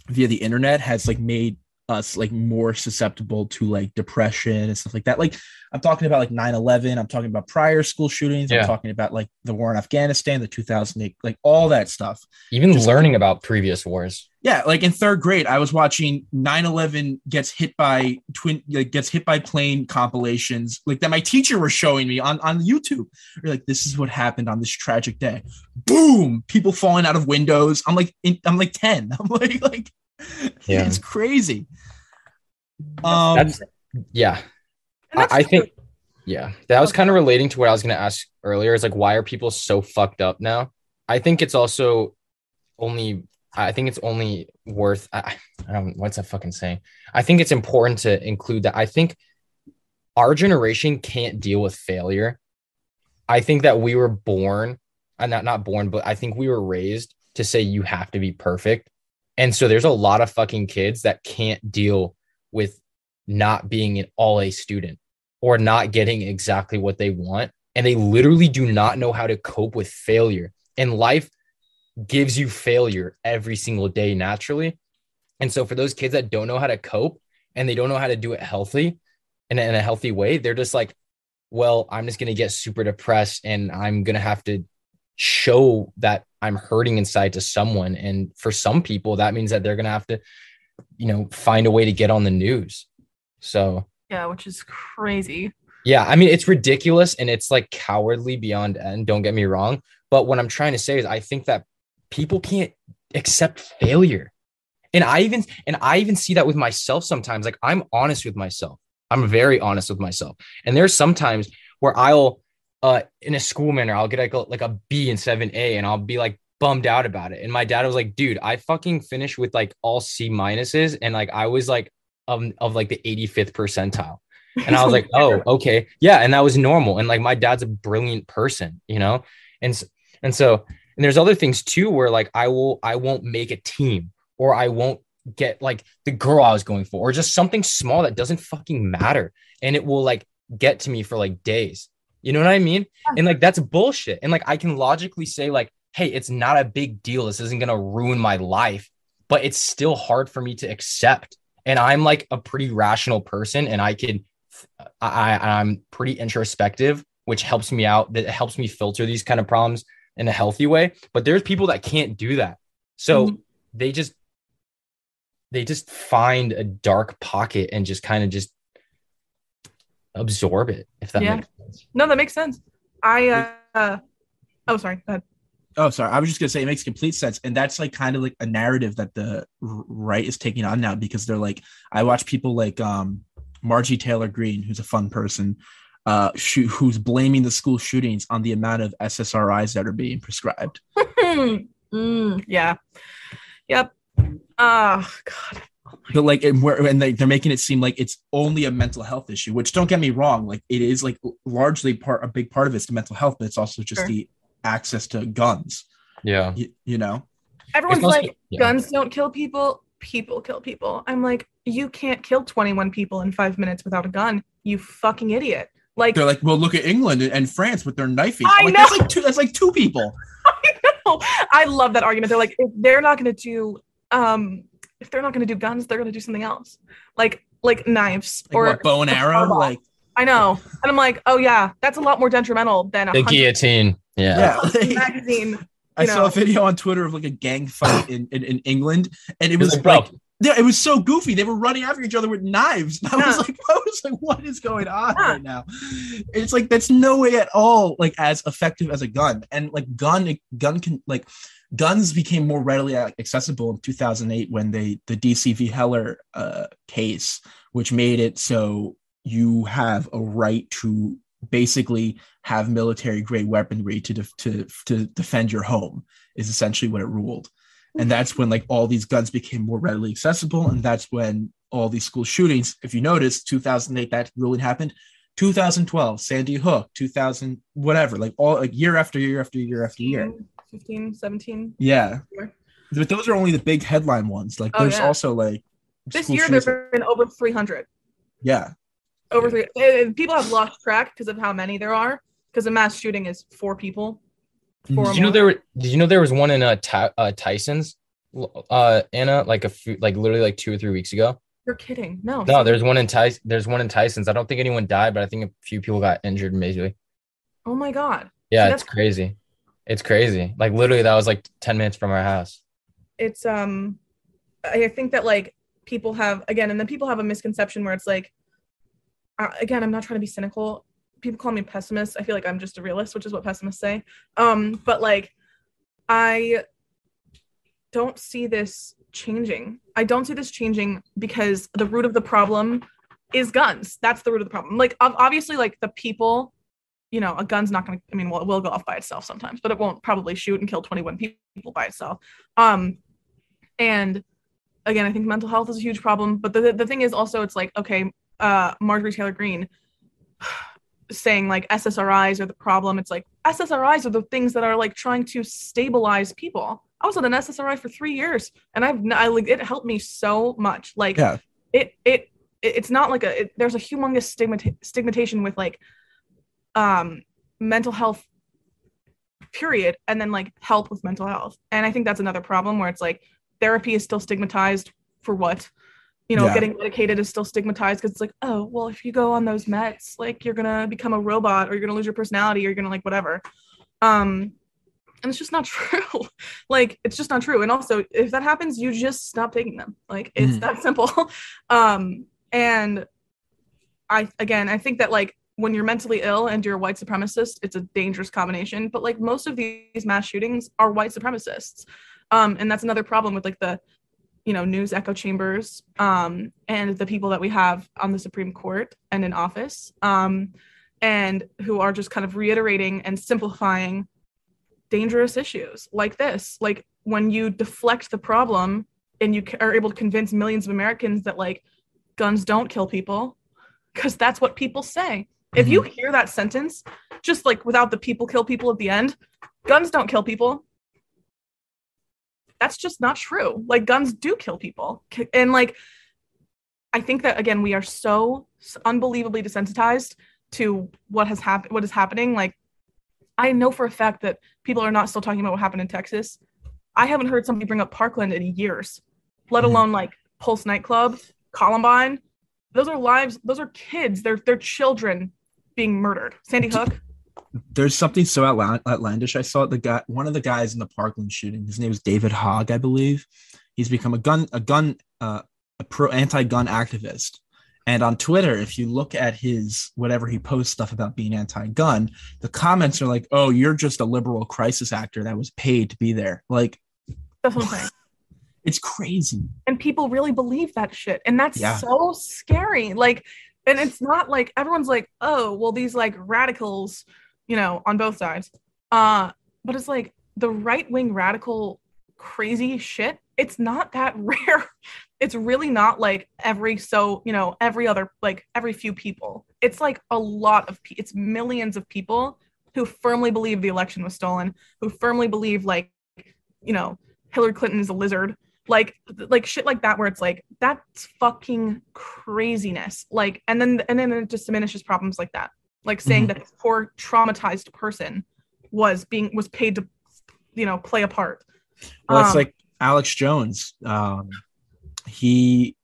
B: via the internet has like made us like more susceptible to like depression and stuff like that like i'm talking about like 9-11 i'm talking about prior school shootings
A: Yeah.
B: i'm talking about like the war in afghanistan the 2008 like all that stuff
A: even
B: just-
A: learning about previous wars.
B: yeah, like in third grade, I was watching 9/11 gets hit by twin like gets hit by plane compilations like that my teacher was showing me on on YouTube. You're like, this is what happened on this tragic day. Boom! People falling out of windows. I'm like, in, I'm like 10. I'm like, like,
A: Yeah.
B: it's crazy. Um,
A: That's yeah.
C: And
A: I, I think yeah, that was kind of relating to what I was gonna ask earlier. Is like why are people so fucked up now? I think it's also only I think it's only worth. I, I don't. What's that fucking saying? I think it's important to include that. I think our generation can't deal with failure. I think that we were born, and uh, not not born, but I think we were raised to say you have to be perfect. And so there's a lot of fucking kids that can't deal with not being an all A student or not getting exactly what they want. And they literally do not know how to cope with failure. And life gives you failure every single day naturally. And so for those kids that don't know how to cope and they don't know how to do it healthy in a, in a healthy way, they're just like, well, I'm just going to get super depressed and I'm going to have to show that I'm hurting inside to someone. And for some people, that means that they're going to have to, you know, find a way to get on the news. So,
C: yeah, which is crazy.
A: Yeah. I mean, it's ridiculous and it's like cowardly beyond end. Don't get me wrong. But what I'm trying to say is, I think that people can't accept failure. And I even and I even see that with myself sometimes. Like I'm honest with myself. I'm very honest with myself. And there's sometimes where I'll uh in a school manner, I'll get like a, like a B in 7A and I'll be like bummed out about it. And my dad was like, dude, I fucking finished with like all C minuses and like I was like um of like the 85th percentile. And I was like, oh, okay. Yeah. And that was normal. And like my dad's a brilliant person, you know? And and so and there's other things too where like I will I won't make a team or I won't get like the girl I was going for or just something small that doesn't fucking matter and it will like get to me for like days. You know what I mean? And like that's bullshit. And like I can logically say like hey, it's not a big deal. This isn't going to ruin my life, but it's still hard for me to accept. And I'm like a pretty rational person and I can I I'm pretty introspective, which helps me out that helps me filter these kind of problems in a healthy way. But there's people that can't do that. So mm-hmm. they just they just find a dark pocket and just kind of just absorb it, if that yeah. makes sense.
C: No, that makes sense. I uh oh sorry, go ahead.
B: Oh, sorry. I was just gonna say it makes complete sense, and that's like kind of like a narrative that the right is taking on now because they're like, I watch people like um Margie Taylor Greene who's a fun person, uh, who's blaming the school shootings on the amount of SSRIs that are being prescribed.
C: mm, yeah. Yep. Oh God.
B: But like, and, and they, they're making it seem like it's only a mental health issue, which don't get me wrong, like it is like largely part a big part of it's the mental health, but it's also just sure. the access to guns.
A: Yeah.
B: You, you know,
C: everyone's also, like, yeah. guns don't kill people, people kill people. I'm like, you can't kill 21 people in five minutes without a gun, you fucking idiot. Like
B: they're like, well, look at England and France with their knifing. I like, know. That's like two. That's like two people.
C: I know. I love that argument. They're like, if they're not going to do, um, if they're not going to do guns, they're going to do something else, like like knives
B: like or what, bow and arrow. Like
C: I know, and I'm like, oh yeah, that's a lot more detrimental than a
A: the guillotine. Yeah,
B: yeah. magazine. I know. saw a video on Twitter of like a gang fight in, in, in England, and it was like, like yeah, it was so goofy. They were running after each other with knives. I yeah. was like, I was like, what is going on yeah. right now? It's like that's no way at all like as effective as a gun. And like gun, gun can like guns became more readily accessible in 2008 when they the DC v Heller uh, case, which made it so you have a right to basically have military grade weaponry to def- to to defend your home is essentially what it ruled and that's when like all these guns became more readily accessible. And that's when all these school shootings if you notice 2008 that really happened. 2012 sandy hook 2000 whatever like all like year after year after year after year.
C: 15 17
B: yeah. But those are only the big headline ones. Like oh, there's yeah. also like
C: this year there's been over 300
B: yeah.
C: Over three eh, people have lost track because of how many there are because a mass shooting is four people
A: did you know there? Were, did you know there was one in uh, uh Tyson's, uh Anna, like a few, like literally like two or three weeks ago.
C: You're kidding? No.
A: No, there's one in Tyson. There's one in Tyson's. I don't think anyone died, but I think a few people got injured majorly.
C: Oh my god.
A: Yeah, See, it's crazy. It's crazy. Like literally, that was like ten minutes from our house.
C: It's um, I think that like people have again, and then people have a misconception where it's like, uh, again, I'm not trying to be cynical people call me pessimist. I feel like I'm just a realist, which is what pessimists say. Um, but like, I don't see this changing. I don't see this changing because the root of the problem is guns. That's the root of the problem. Like, obviously, like the people, you know, a gun's not going to, I mean, well, it will go off by itself sometimes, but it won't probably shoot and kill 21 people by itself. Um, and again i think mental health is a huge problem but the, the thing is also it's like okay uh marjorie taylor greene saying like ssris are the problem. It's like ssris are the things that are like trying to stabilize people. I was on an ssri for three years and i've I, like it helped me so much. Like
B: Yeah.
C: it it it- it's not like a it, there's a humongous stigmata- stigmatization with like um mental health period and then like help with mental health. And i think that's another problem where it's like therapy is still stigmatized for what you know
B: Yeah.
C: getting medicated is still stigmatized because it's like oh well if you go on those meds like you're gonna become a robot or you're gonna lose your personality or you're gonna like whatever. Um and it's just not true. Like it's just not true. And also if that happens you just stop taking them. Like it's
B: Mhm.
C: that simple. Um and i again i think that like when you're mentally ill and you're a white supremacist it's a dangerous combination. But like most of these mass shootings are white supremacists. Um and that's another problem with like the you know news echo chambers um and the people that we have on the supreme court and in office um and who are just kind of reiterating and simplifying dangerous issues like this. Like when you deflect the problem and you are able to convince millions of americans that like guns don't kill people because that's what people say. If you hear that sentence just like without the people kill people at the end guns don't kill people that's just not true. Like guns do kill people. And like i think that again we are so unbelievably desensitized to what has happened what is happening. Like i know for a fact that people are not still talking about what happened in texas. I haven't heard somebody bring up parkland in years let
B: Mhm.
C: alone like pulse nightclub columbine. Those are lives those are kids. They're they're children being murdered. Sandy hook
B: There's something so outla- outlandish. I saw the guy, one of the guys in the Parkland shooting. His name is David Hogg, I believe. He's become a gun, a gun, uh, a pro anti-gun activist. And on Twitter, if you look at his whatever he posts stuff about being anti-gun, the comments are like, "Oh, you're just a liberal crisis actor that was paid to be there." Like,
C: that's what i'm
B: it's crazy.
C: and people really believe that shit and that's
B: Yeah.
C: so scary like and it's not like everyone's like oh well these like radicals you know on both sides. Uh but it's like the right wing radical crazy shit it's not that rare. It's really not like every so you know every other like every few people. It's like a lot of pe- it's millions of people who firmly believe the election was stolen who firmly believe like you know hillary clinton is a lizard. Like like shit like that where it's like that's fucking craziness. Like and then and then it just diminishes problems like that like saying
B: Mhm.
C: that this poor traumatized person was being was paid to you know play a part
B: Well, it's
C: Um,
B: like Alex Jones. Um, he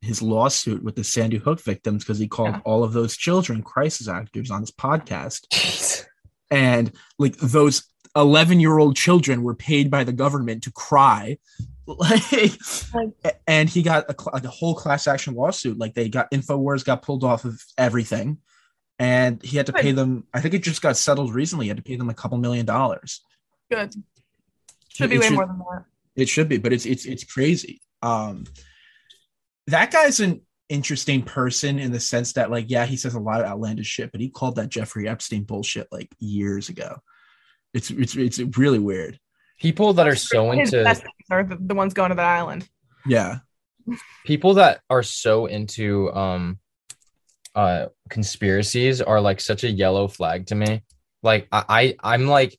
B: his lawsuit with the Sandy Hook victims because he called
C: Yeah.
B: all of those children crisis actors on his podcast, and like those eleven year old children were paid by the government to cry. Like, and he got a, like a whole class action lawsuit. Like they got Infowars got pulled off of everything, and he had to
C: Good.
B: pay them. I think it just got settled recently. He had to pay them a couple million dollars.
C: good should be
B: It
C: way
B: should-
C: more than that
B: It should be, but it's it's it's crazy. Um, that guy's an interesting person in the sense that, like, yeah, he says a lot of outlandish shit, but he called that Jeffrey Epstein bullshit like years ago. It's it's it's really weird.
A: People that are so
C: His
A: into
C: are the, the ones going to that island
B: Yeah,
A: people that are so into um uh conspiracies are like such a yellow flag to me. Like i, I i'm like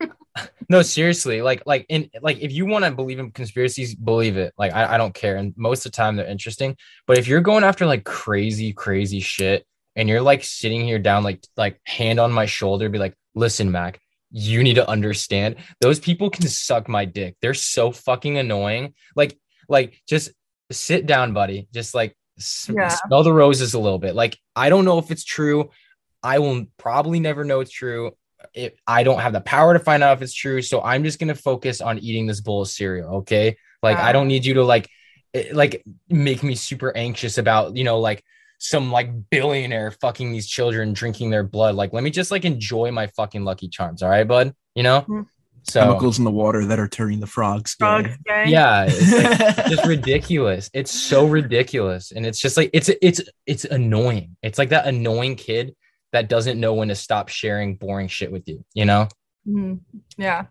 A: no seriously like like in like if you want to believe in conspiracies believe it. Like I, I don't care and most of the time they're interesting. But if you're going after like crazy crazy shit and you're like sitting here down like like hand on my shoulder be like listen mac you need to understand. Those people can suck my dick. They're so fucking annoying. Like like just sit down buddy. Just like
C: Yeah.
A: smell the roses a little bit. Like i don't know if it's true. I will probably never know it's true. It, i don't have the power to find out if it's true. So i'm just going to focus on eating this bowl of cereal okay? Like i don't need you to like eh, like make me super anxious about you know like some like billionaire fucking these children drinking their blood. Like let me just like enjoy my fucking lucky charms all right bud? You know?
C: Mhm.
A: So
B: chemicals in the water that are turning the frogs. gay.
C: drugs gay.
A: yeah it's like, just ridiculous. It's so ridiculous, and it's just like it's it's it's annoying. It's like that annoying kid that doesn't know when to stop sharing boring shit with you. You know?
C: Mhm. Yeah.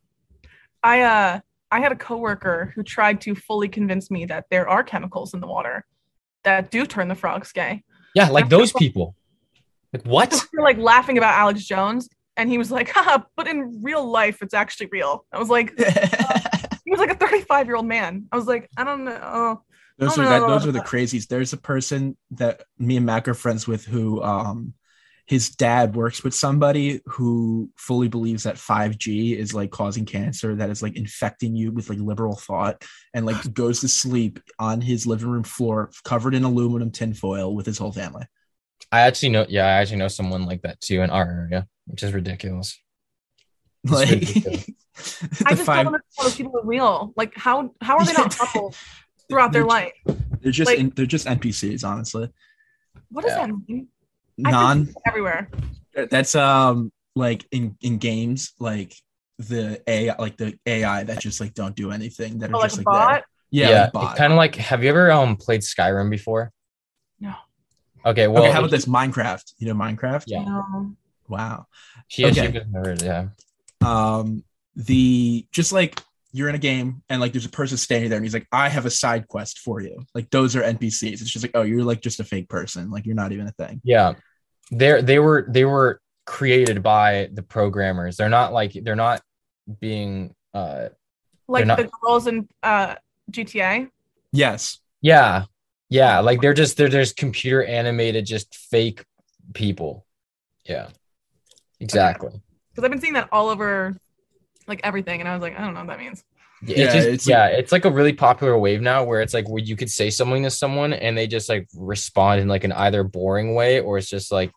C: I uh I had a coworker who tried to fully convince me that there are chemicals in the water that do turn the frogs gay.
A: Yeah, like those people. Like what?
C: So we were like laughing about Alex Jones, and he was like, Haha, but in real life, it's actually real. I was like, he was like a 35 year old man. I was like, I don't know.
B: Those are that, those are the crazies. There's a person that me and Mac are friends with who um his dad works with somebody who fully believes that 5G is like causing cancer, that is like infecting you with like liberal thought, and like goes to sleep on his living room floor covered in aluminum tinfoil with his whole family.
A: I actually know. Yeah, I actually know someone like that too in our area, which is ridiculous. It's
B: Like
A: ridiculous.
C: I
B: the
C: just
B: five,
C: don't understand those people are real. Like, how how are they not couples throughout their
B: They're-
C: life?
B: they're just
C: like-
B: in, they're just NPCs, honestly.
C: What does
A: Yeah.
C: that mean?
B: Non
C: could see it everywhere.
B: that's um like in in games like the AI like the AI that just like don't do anything that are
C: Oh, like
B: just
C: a
B: like there. Yeah,
A: yeah,
B: like
A: kind of like. Have you ever um played Skyrim before?
C: No.
A: Okay, well,
B: okay, how about this Minecraft? You know Minecraft?
A: Yeah.
C: No.
B: Wow.
A: She, she
B: Okay.
A: was never, yeah.
B: Um the just like you're in a game and like there's a person standing there and he's like, I have a side quest for you. Like those are NPCs. It's just like, oh, you're like just a fake person. Like you're not even a thing.
A: Yeah. They're they were they were created by the programmers. They're not like they're not being uh
C: Like
A: not-
C: the girls in uh, GTA.
B: Yes.
A: yeah. Yeah, like they're just they're just computer animated just fake people. Yeah. Exactly.
C: Because I've been seeing that all over like everything. And I was like, I don't know what that means.
A: Yeah,
B: Yeah,
A: it's just,
B: it's
A: yeah, it's like a really popular wave now where it's like where you could say something to someone and they just like respond in like an either boring way or it's just like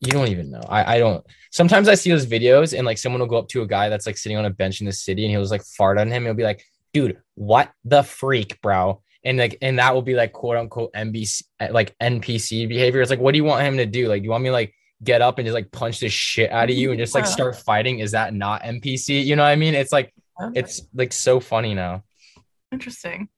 A: you don't even know. I, I don't sometimes I see those videos and like someone will go up to a guy that's like sitting on a bench in the city and he'll just like fart on him. He'll be like, dude, what the freak, bro? And like and that will be like quote unquote NBC like NPC behavior. It's like, what do you want him to do? Like, do you want me like get up and just like punch the shit out of you and just like start fighting? Is that not NPC? You know what I mean? It's like it's like so funny now.
C: interesting.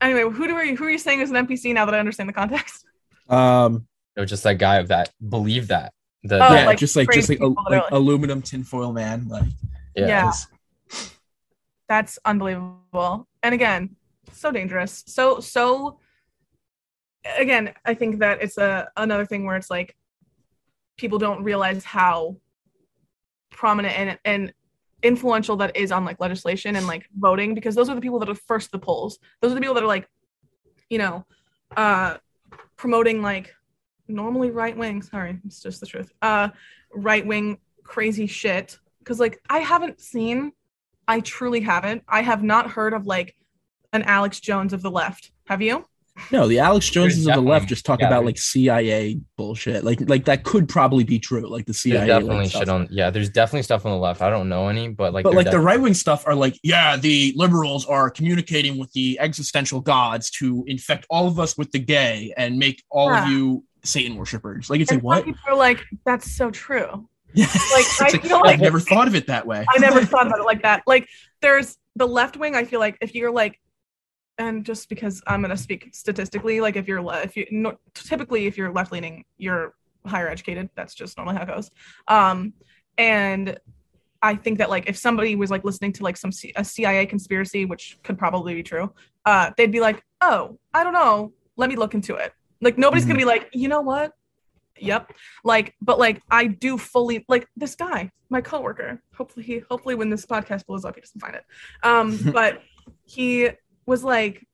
C: Anyway, who do we, who are you saying is an NPC now that I understand the context?
B: Um
A: It was just that guy of that believe that. The,
C: Oh,
B: yeah,
C: like
B: just like just like, a,
C: people that are
B: like
C: like-
B: aluminum tinfoil man. Like
A: yeah.
C: yeah. That's unbelievable. And again, so dangerous. So so again, I think that it's a another thing where it's like people don't realize how prominent and and influential that is on like legislation and like voting because those are the people that are first the polls. Those are the people that are like, you know, uh promoting like normally right wing, sorry, it's just the truth. Uh right wing crazy shit. Cause like I haven't seen I truly haven't. I have not heard of like an Alex Jones of the left. Have you?
B: No, the Alex Joneses of the left just talk
A: yeah,
B: about like CIA bullshit. Like like that could probably be true. Like the
A: There's
B: CIA.
A: definitely
B: like,
A: shit on. Yeah, there's definitely stuff on the left. I don't know any, but like,
B: but
A: there
B: like the right wing stuff are like, yeah, the liberals are communicating with the existential gods to infect all of us with the gay and make all of you Satan worshippers. Like it's
C: And
B: like what?
C: people are like, that's so true.
B: Yeah.
C: Like, I
B: It's
C: feel
B: I've never thought of it that way.
C: I never thought about it like that. Like there's the left wing, I feel like if you're like and just because I'm gonna speak statistically, like if you're le- if you no, typically if you're left leaning, you're higher educated. That's just normally how it goes. Um, and I think that like if somebody was like listening to like some C- a CIA conspiracy, which could probably be true, uh, they'd be like, oh, I don't know, let me look into it. Like nobody's gonna be like, you know what? Yep. Like, but like I do fully like this guy, my coworker. Hopefully he hopefully when this podcast blows up, he doesn't find it. Um, but he was like,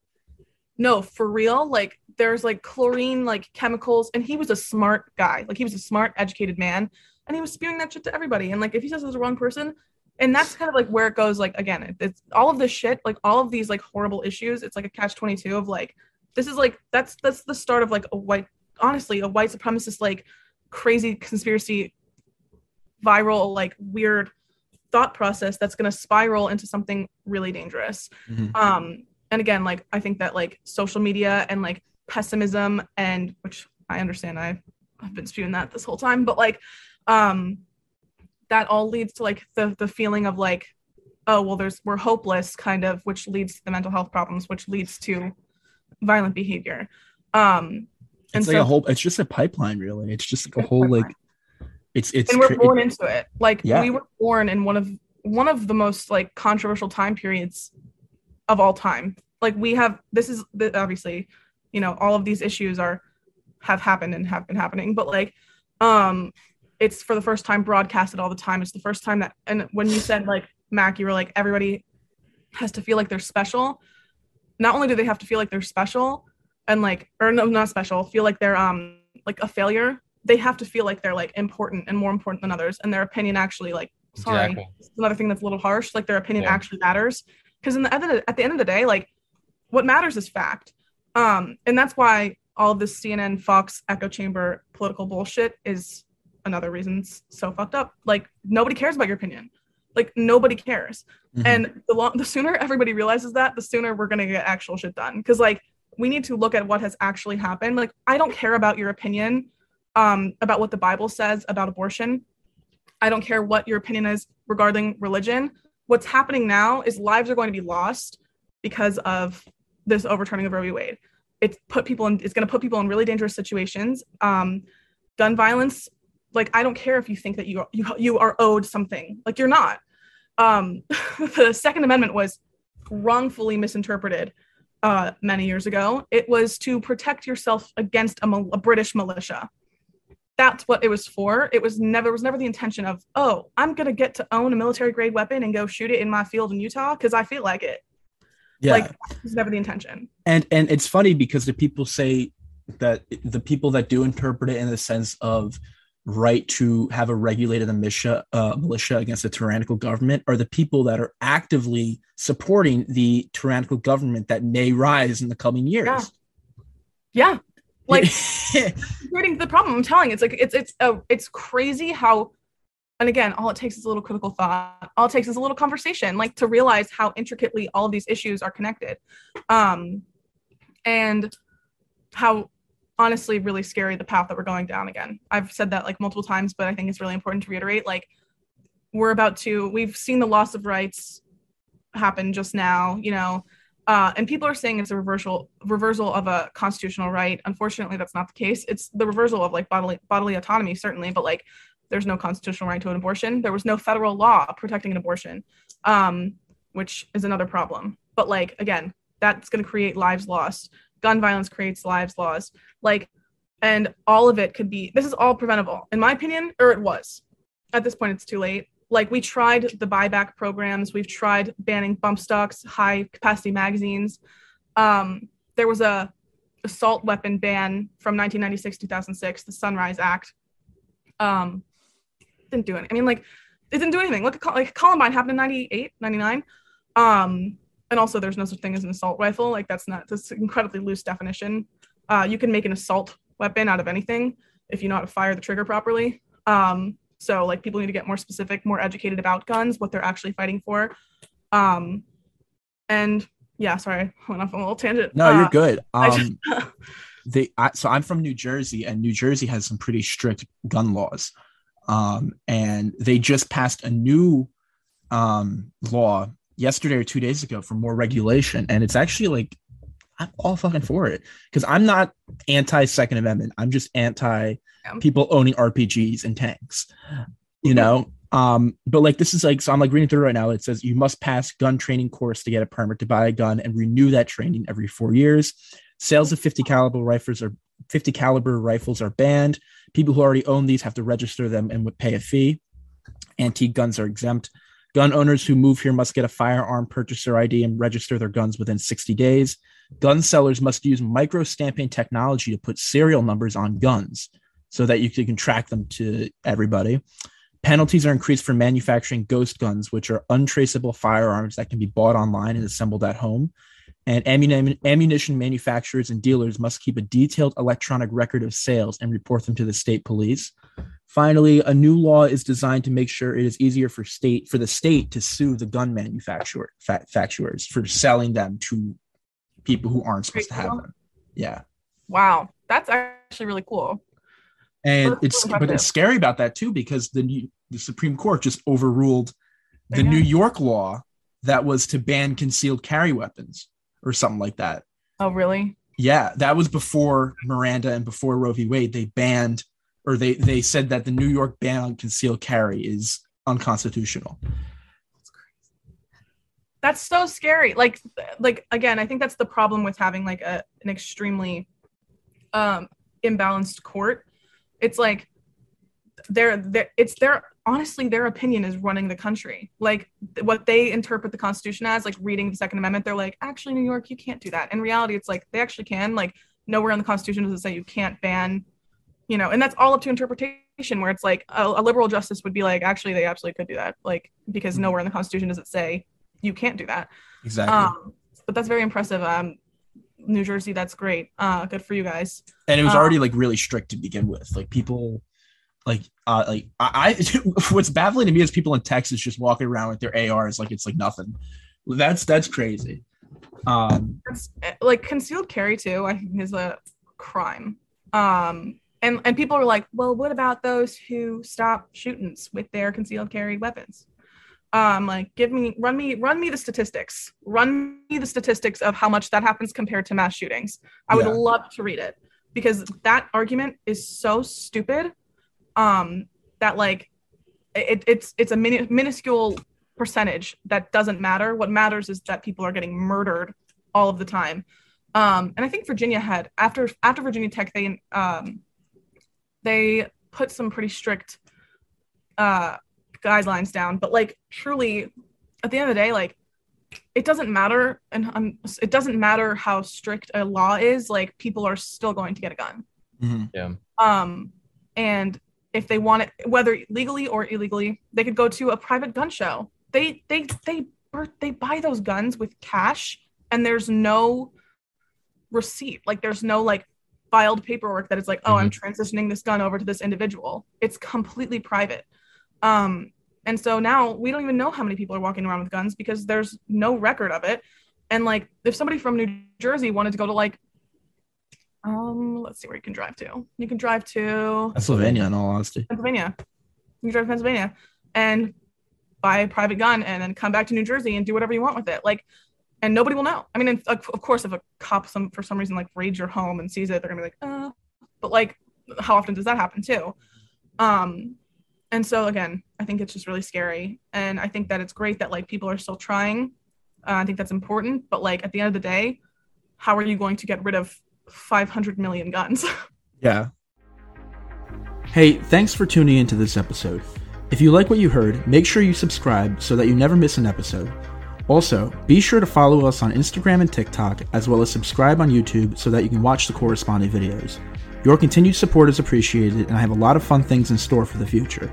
C: no, for real, like there's like chlorine, like chemicals, and he was a smart guy. Like he was a smart, educated man, and he was spewing that shit to everybody. And like if he says it's the wrong person, and that's kind of like where it goes. Like again, it, it's all of this shit, like all of these like horrible issues. It's like a catch twenty two of like this is like that's that's the start of like a white, honestly, a white supremacist like crazy conspiracy, viral like weird thought process that's going to spiral into something really dangerous
B: Mhm.
C: um and again like i think that like social media and like pessimism and which i understand i i've been spewing that this whole time but like um that all leads to like the the feeling of like oh well there's we're hopeless kind of which leads to the mental health problems which leads to violent behavior um and
B: It's like
C: so
B: a whole. It's just a pipeline, really. It's just like a whole like. It's it's.
C: and we're born into it like
B: Yeah.
C: we were born in one of one of the most like controversial time periods of all time. Like we have this is the, obviously, you know, all of these issues are have happened and have been happening, but like um it's for the first time broadcasted all the time. It's the first time that and when you said like Mac, you were like everybody has to feel like they're special. Not only do they have to feel like they're special and like or no not special, feel like they're um like a failure, they have to feel like they're like important and more important than others and their opinion actually like sorry
A: Exactly.
C: another thing that's a little harsh like their opinion
A: Yeah.
C: actually matters because in the the, at the end of the day like what matters is fact. Um and that's why all of this cnn fox echo chamber political bullshit is another reason it's so fucked up. Like nobody cares about your opinion. Like nobody cares.
B: Mhm.
C: and the long the sooner everybody realizes that the sooner we're gonna get actual shit done. Because like we need to look at what has actually happened. Like i don't care about your opinion um about what the bible says about abortion. I don't care what your opinion is regarding religion what's happening now is lives are going to be lost because of this overturning of roe v. Wade. It's put people in it's going to put people in really dangerous situations. Um gun violence like i don't care if you think that you you, you are owed something like you're not. Um the second amendment was wrongfully misinterpreted uh many years ago. It was to protect yourself against a, a british militia that's what it was for it was never it was never the intention of oh i'm going to get to own a military grade weapon and go shoot it in my field in utah because i feel like it
B: yeah.
C: like it was never the intention
B: and and it's funny because the people say that the people that do interpret it in the sense of right to have a regulated militia uh, militia against a tyrannical government are the people that are actively supporting the tyrannical government that may rise in the coming years.
C: Yeah. yeah like creating the problem i'm telling you, it's like it's it's uh, it's crazy how and again all it takes is a little critical thought. All it takes is a little conversation like to realize how intricately all these issues are connected. Um and how honestly really scary the path that we're going down again. I've said that like multiple times but i think it's really important to reiterate like we're about to we've seen the loss of rights happen just now you know uh, and people are saying it's a reversal reversal of a constitutional right. Unfortunately, that's not the case. It's the reversal of like bodily bodily autonomy, certainly, but like there's no constitutional right to an abortion. There was no federal law protecting an abortion, um, which is another problem. But like again, that's going to create lives lost. Gun violence creates lives lost. Like, and all of it could be. This is all preventable, in my opinion, or it was. At this point, it's too late like we tried the buyback programs. We've tried banning bump stocks high capacity magazines. Um, there was a assault weapon ban from 1996 2006 the sunrise act. Um, didn't do it i mean like it didn't do anything. Look at like columbine happened in 98 99 um, and also there's no such thing as an assault rifle. Like that's not that's an incredibly loose definition. Uh, you can make an assault weapon out of anything if you know how to fire the trigger properly. Um, so like people need to get more specific, more educated about guns, what they're actually fighting for. Um and yeah, sorry, I went off on a little tangent.
B: No, you're
C: Uh,
B: good. Um, they I, so I'm from New Jersey, and New Jersey has some pretty strict gun laws. Um, and they just passed a new um, law yesterday or two days ago for more regulation, and it's actually like I'm all fucking for it because I'm not anti Second Amendment. I'm just anti
C: Yeah.
B: people owning RPGs and tanks. You know, um, but like this is like so I'm like reading through right now. It says you must pass gun training course to get a permit to buy a gun and renew that training every four years. Sales of 50 caliber rifles are 50 caliber rifles are banned. People who already own these have to register them and would pay a fee. Antique guns are exempt. Gun owners who move here must get a firearm purchaser ID and register their guns within 60 days. Gun sellers must use micro stamping technology to put serial numbers on guns so that you can track them to everybody. Penalties are increased for manufacturing ghost guns, which are untraceable firearms that can be bought online and assembled at home. And ammunition manufacturers and dealers must keep a detailed electronic record of sales and report them to the state police. Finally, a new law is designed to make sure it is easier for state for the state to sue the gun manufacturer fa- manufacturers for selling them to people who aren't supposed to have them. Yeah.
C: wow, that's actually really cool.
B: And
C: That's
B: it's but it's scary about that too because the new, the Supreme Court just overruled the. New York law that was to ban concealed carry weapons or something like that.
C: Oh, really?
B: Yeah, that was before Miranda and before Roe v. Wade. They banned or they they said that the New York ban on concealed carry is unconstitutional.
C: That's so scary. Like like again, I think that's the problem with having like a an extremely um imbalanced court. It's like they're, it's their honestly their opinion is running the country. Like what they interpret the Constitution as, like reading the Second Amendment, they're like, actually, New York, you can't do that. In reality, it's like they actually can. Like nowhere in the Constitution does it say you can't ban, you know, and that's all up to interpretation. Where it's like a, a liberal justice would be like, actually, they absolutely could do that, like because nowhere in the Constitution does it say you can't do that.
B: Exactly.
C: Um, but that's very impressive. Um, New Jersey, that's great. Uh, good for you guys.
B: and it was
C: um,
B: already like really strict to begin with. Like people, like uh, like I, I what's baffling to me is people in Texas just walking around with their ARs like it's like nothing. That's that's crazy. Um,
C: eh, like concealed carry too. I think is a crime. Um, and and people are like, well, what about those who stop shootings with their concealed carry weapons? Um, like, give me, run me, run me the statistics. Run me the statistics of how much that happens compared to mass shootings. I would
B: Yeah.
C: love to read it because that argument is so stupid. Um, that like, it, it's it's a mini, minuscule percentage that doesn't matter. What matters is that people are getting murdered all of the time. Um, and I think Virginia had after after Virginia Tech, they um, they put some pretty strict uh, guidelines down. But like truly, at the end of the day, like it doesn't matter, and um, it doesn't matter how strict a law is. Like people are still going to get a gun.
B: mhm.
C: Um, and if they want it, whether legally or illegally, they could go to a private gun show. They they they they buy those guns with cash, and there's no receipt. Like there's no like filed paperwork that it's like, oh, I'm transitioning this gun over to this individual. It's completely private. Um, and so now we don't even know how many people are walking around with guns because there's no record of it. And like, if somebody from New Jersey wanted to go to like um, let's see where you can drive to. You can drive to
B: Pennsylvania, in all honesty.
C: Pennsylvania. You can drive to Pennsylvania and buy a private gun and then come back to New Jersey and do whatever you want with it. Like, and nobody will know. I mean, of of course, if a cop some for some reason like raids your home and sees it, they're gonna be like, uh. But like, how often does that happen too? Um, and so again, I think it's just really scary, and I think that it's great that like people are still trying. Uh, I think that's important, but like at the end of the day, how are you going to get rid of 500 million guns?
B: Yeah.
D: Hey, thanks for tuning into this episode. If you like what you heard, make sure you subscribe so that you never miss an episode. Also, be sure to follow us on Instagram and TikTok, as well as subscribe on YouTube so that you can watch the corresponding videos. Your continued support is appreciated, and I have a lot of fun things in store for the future.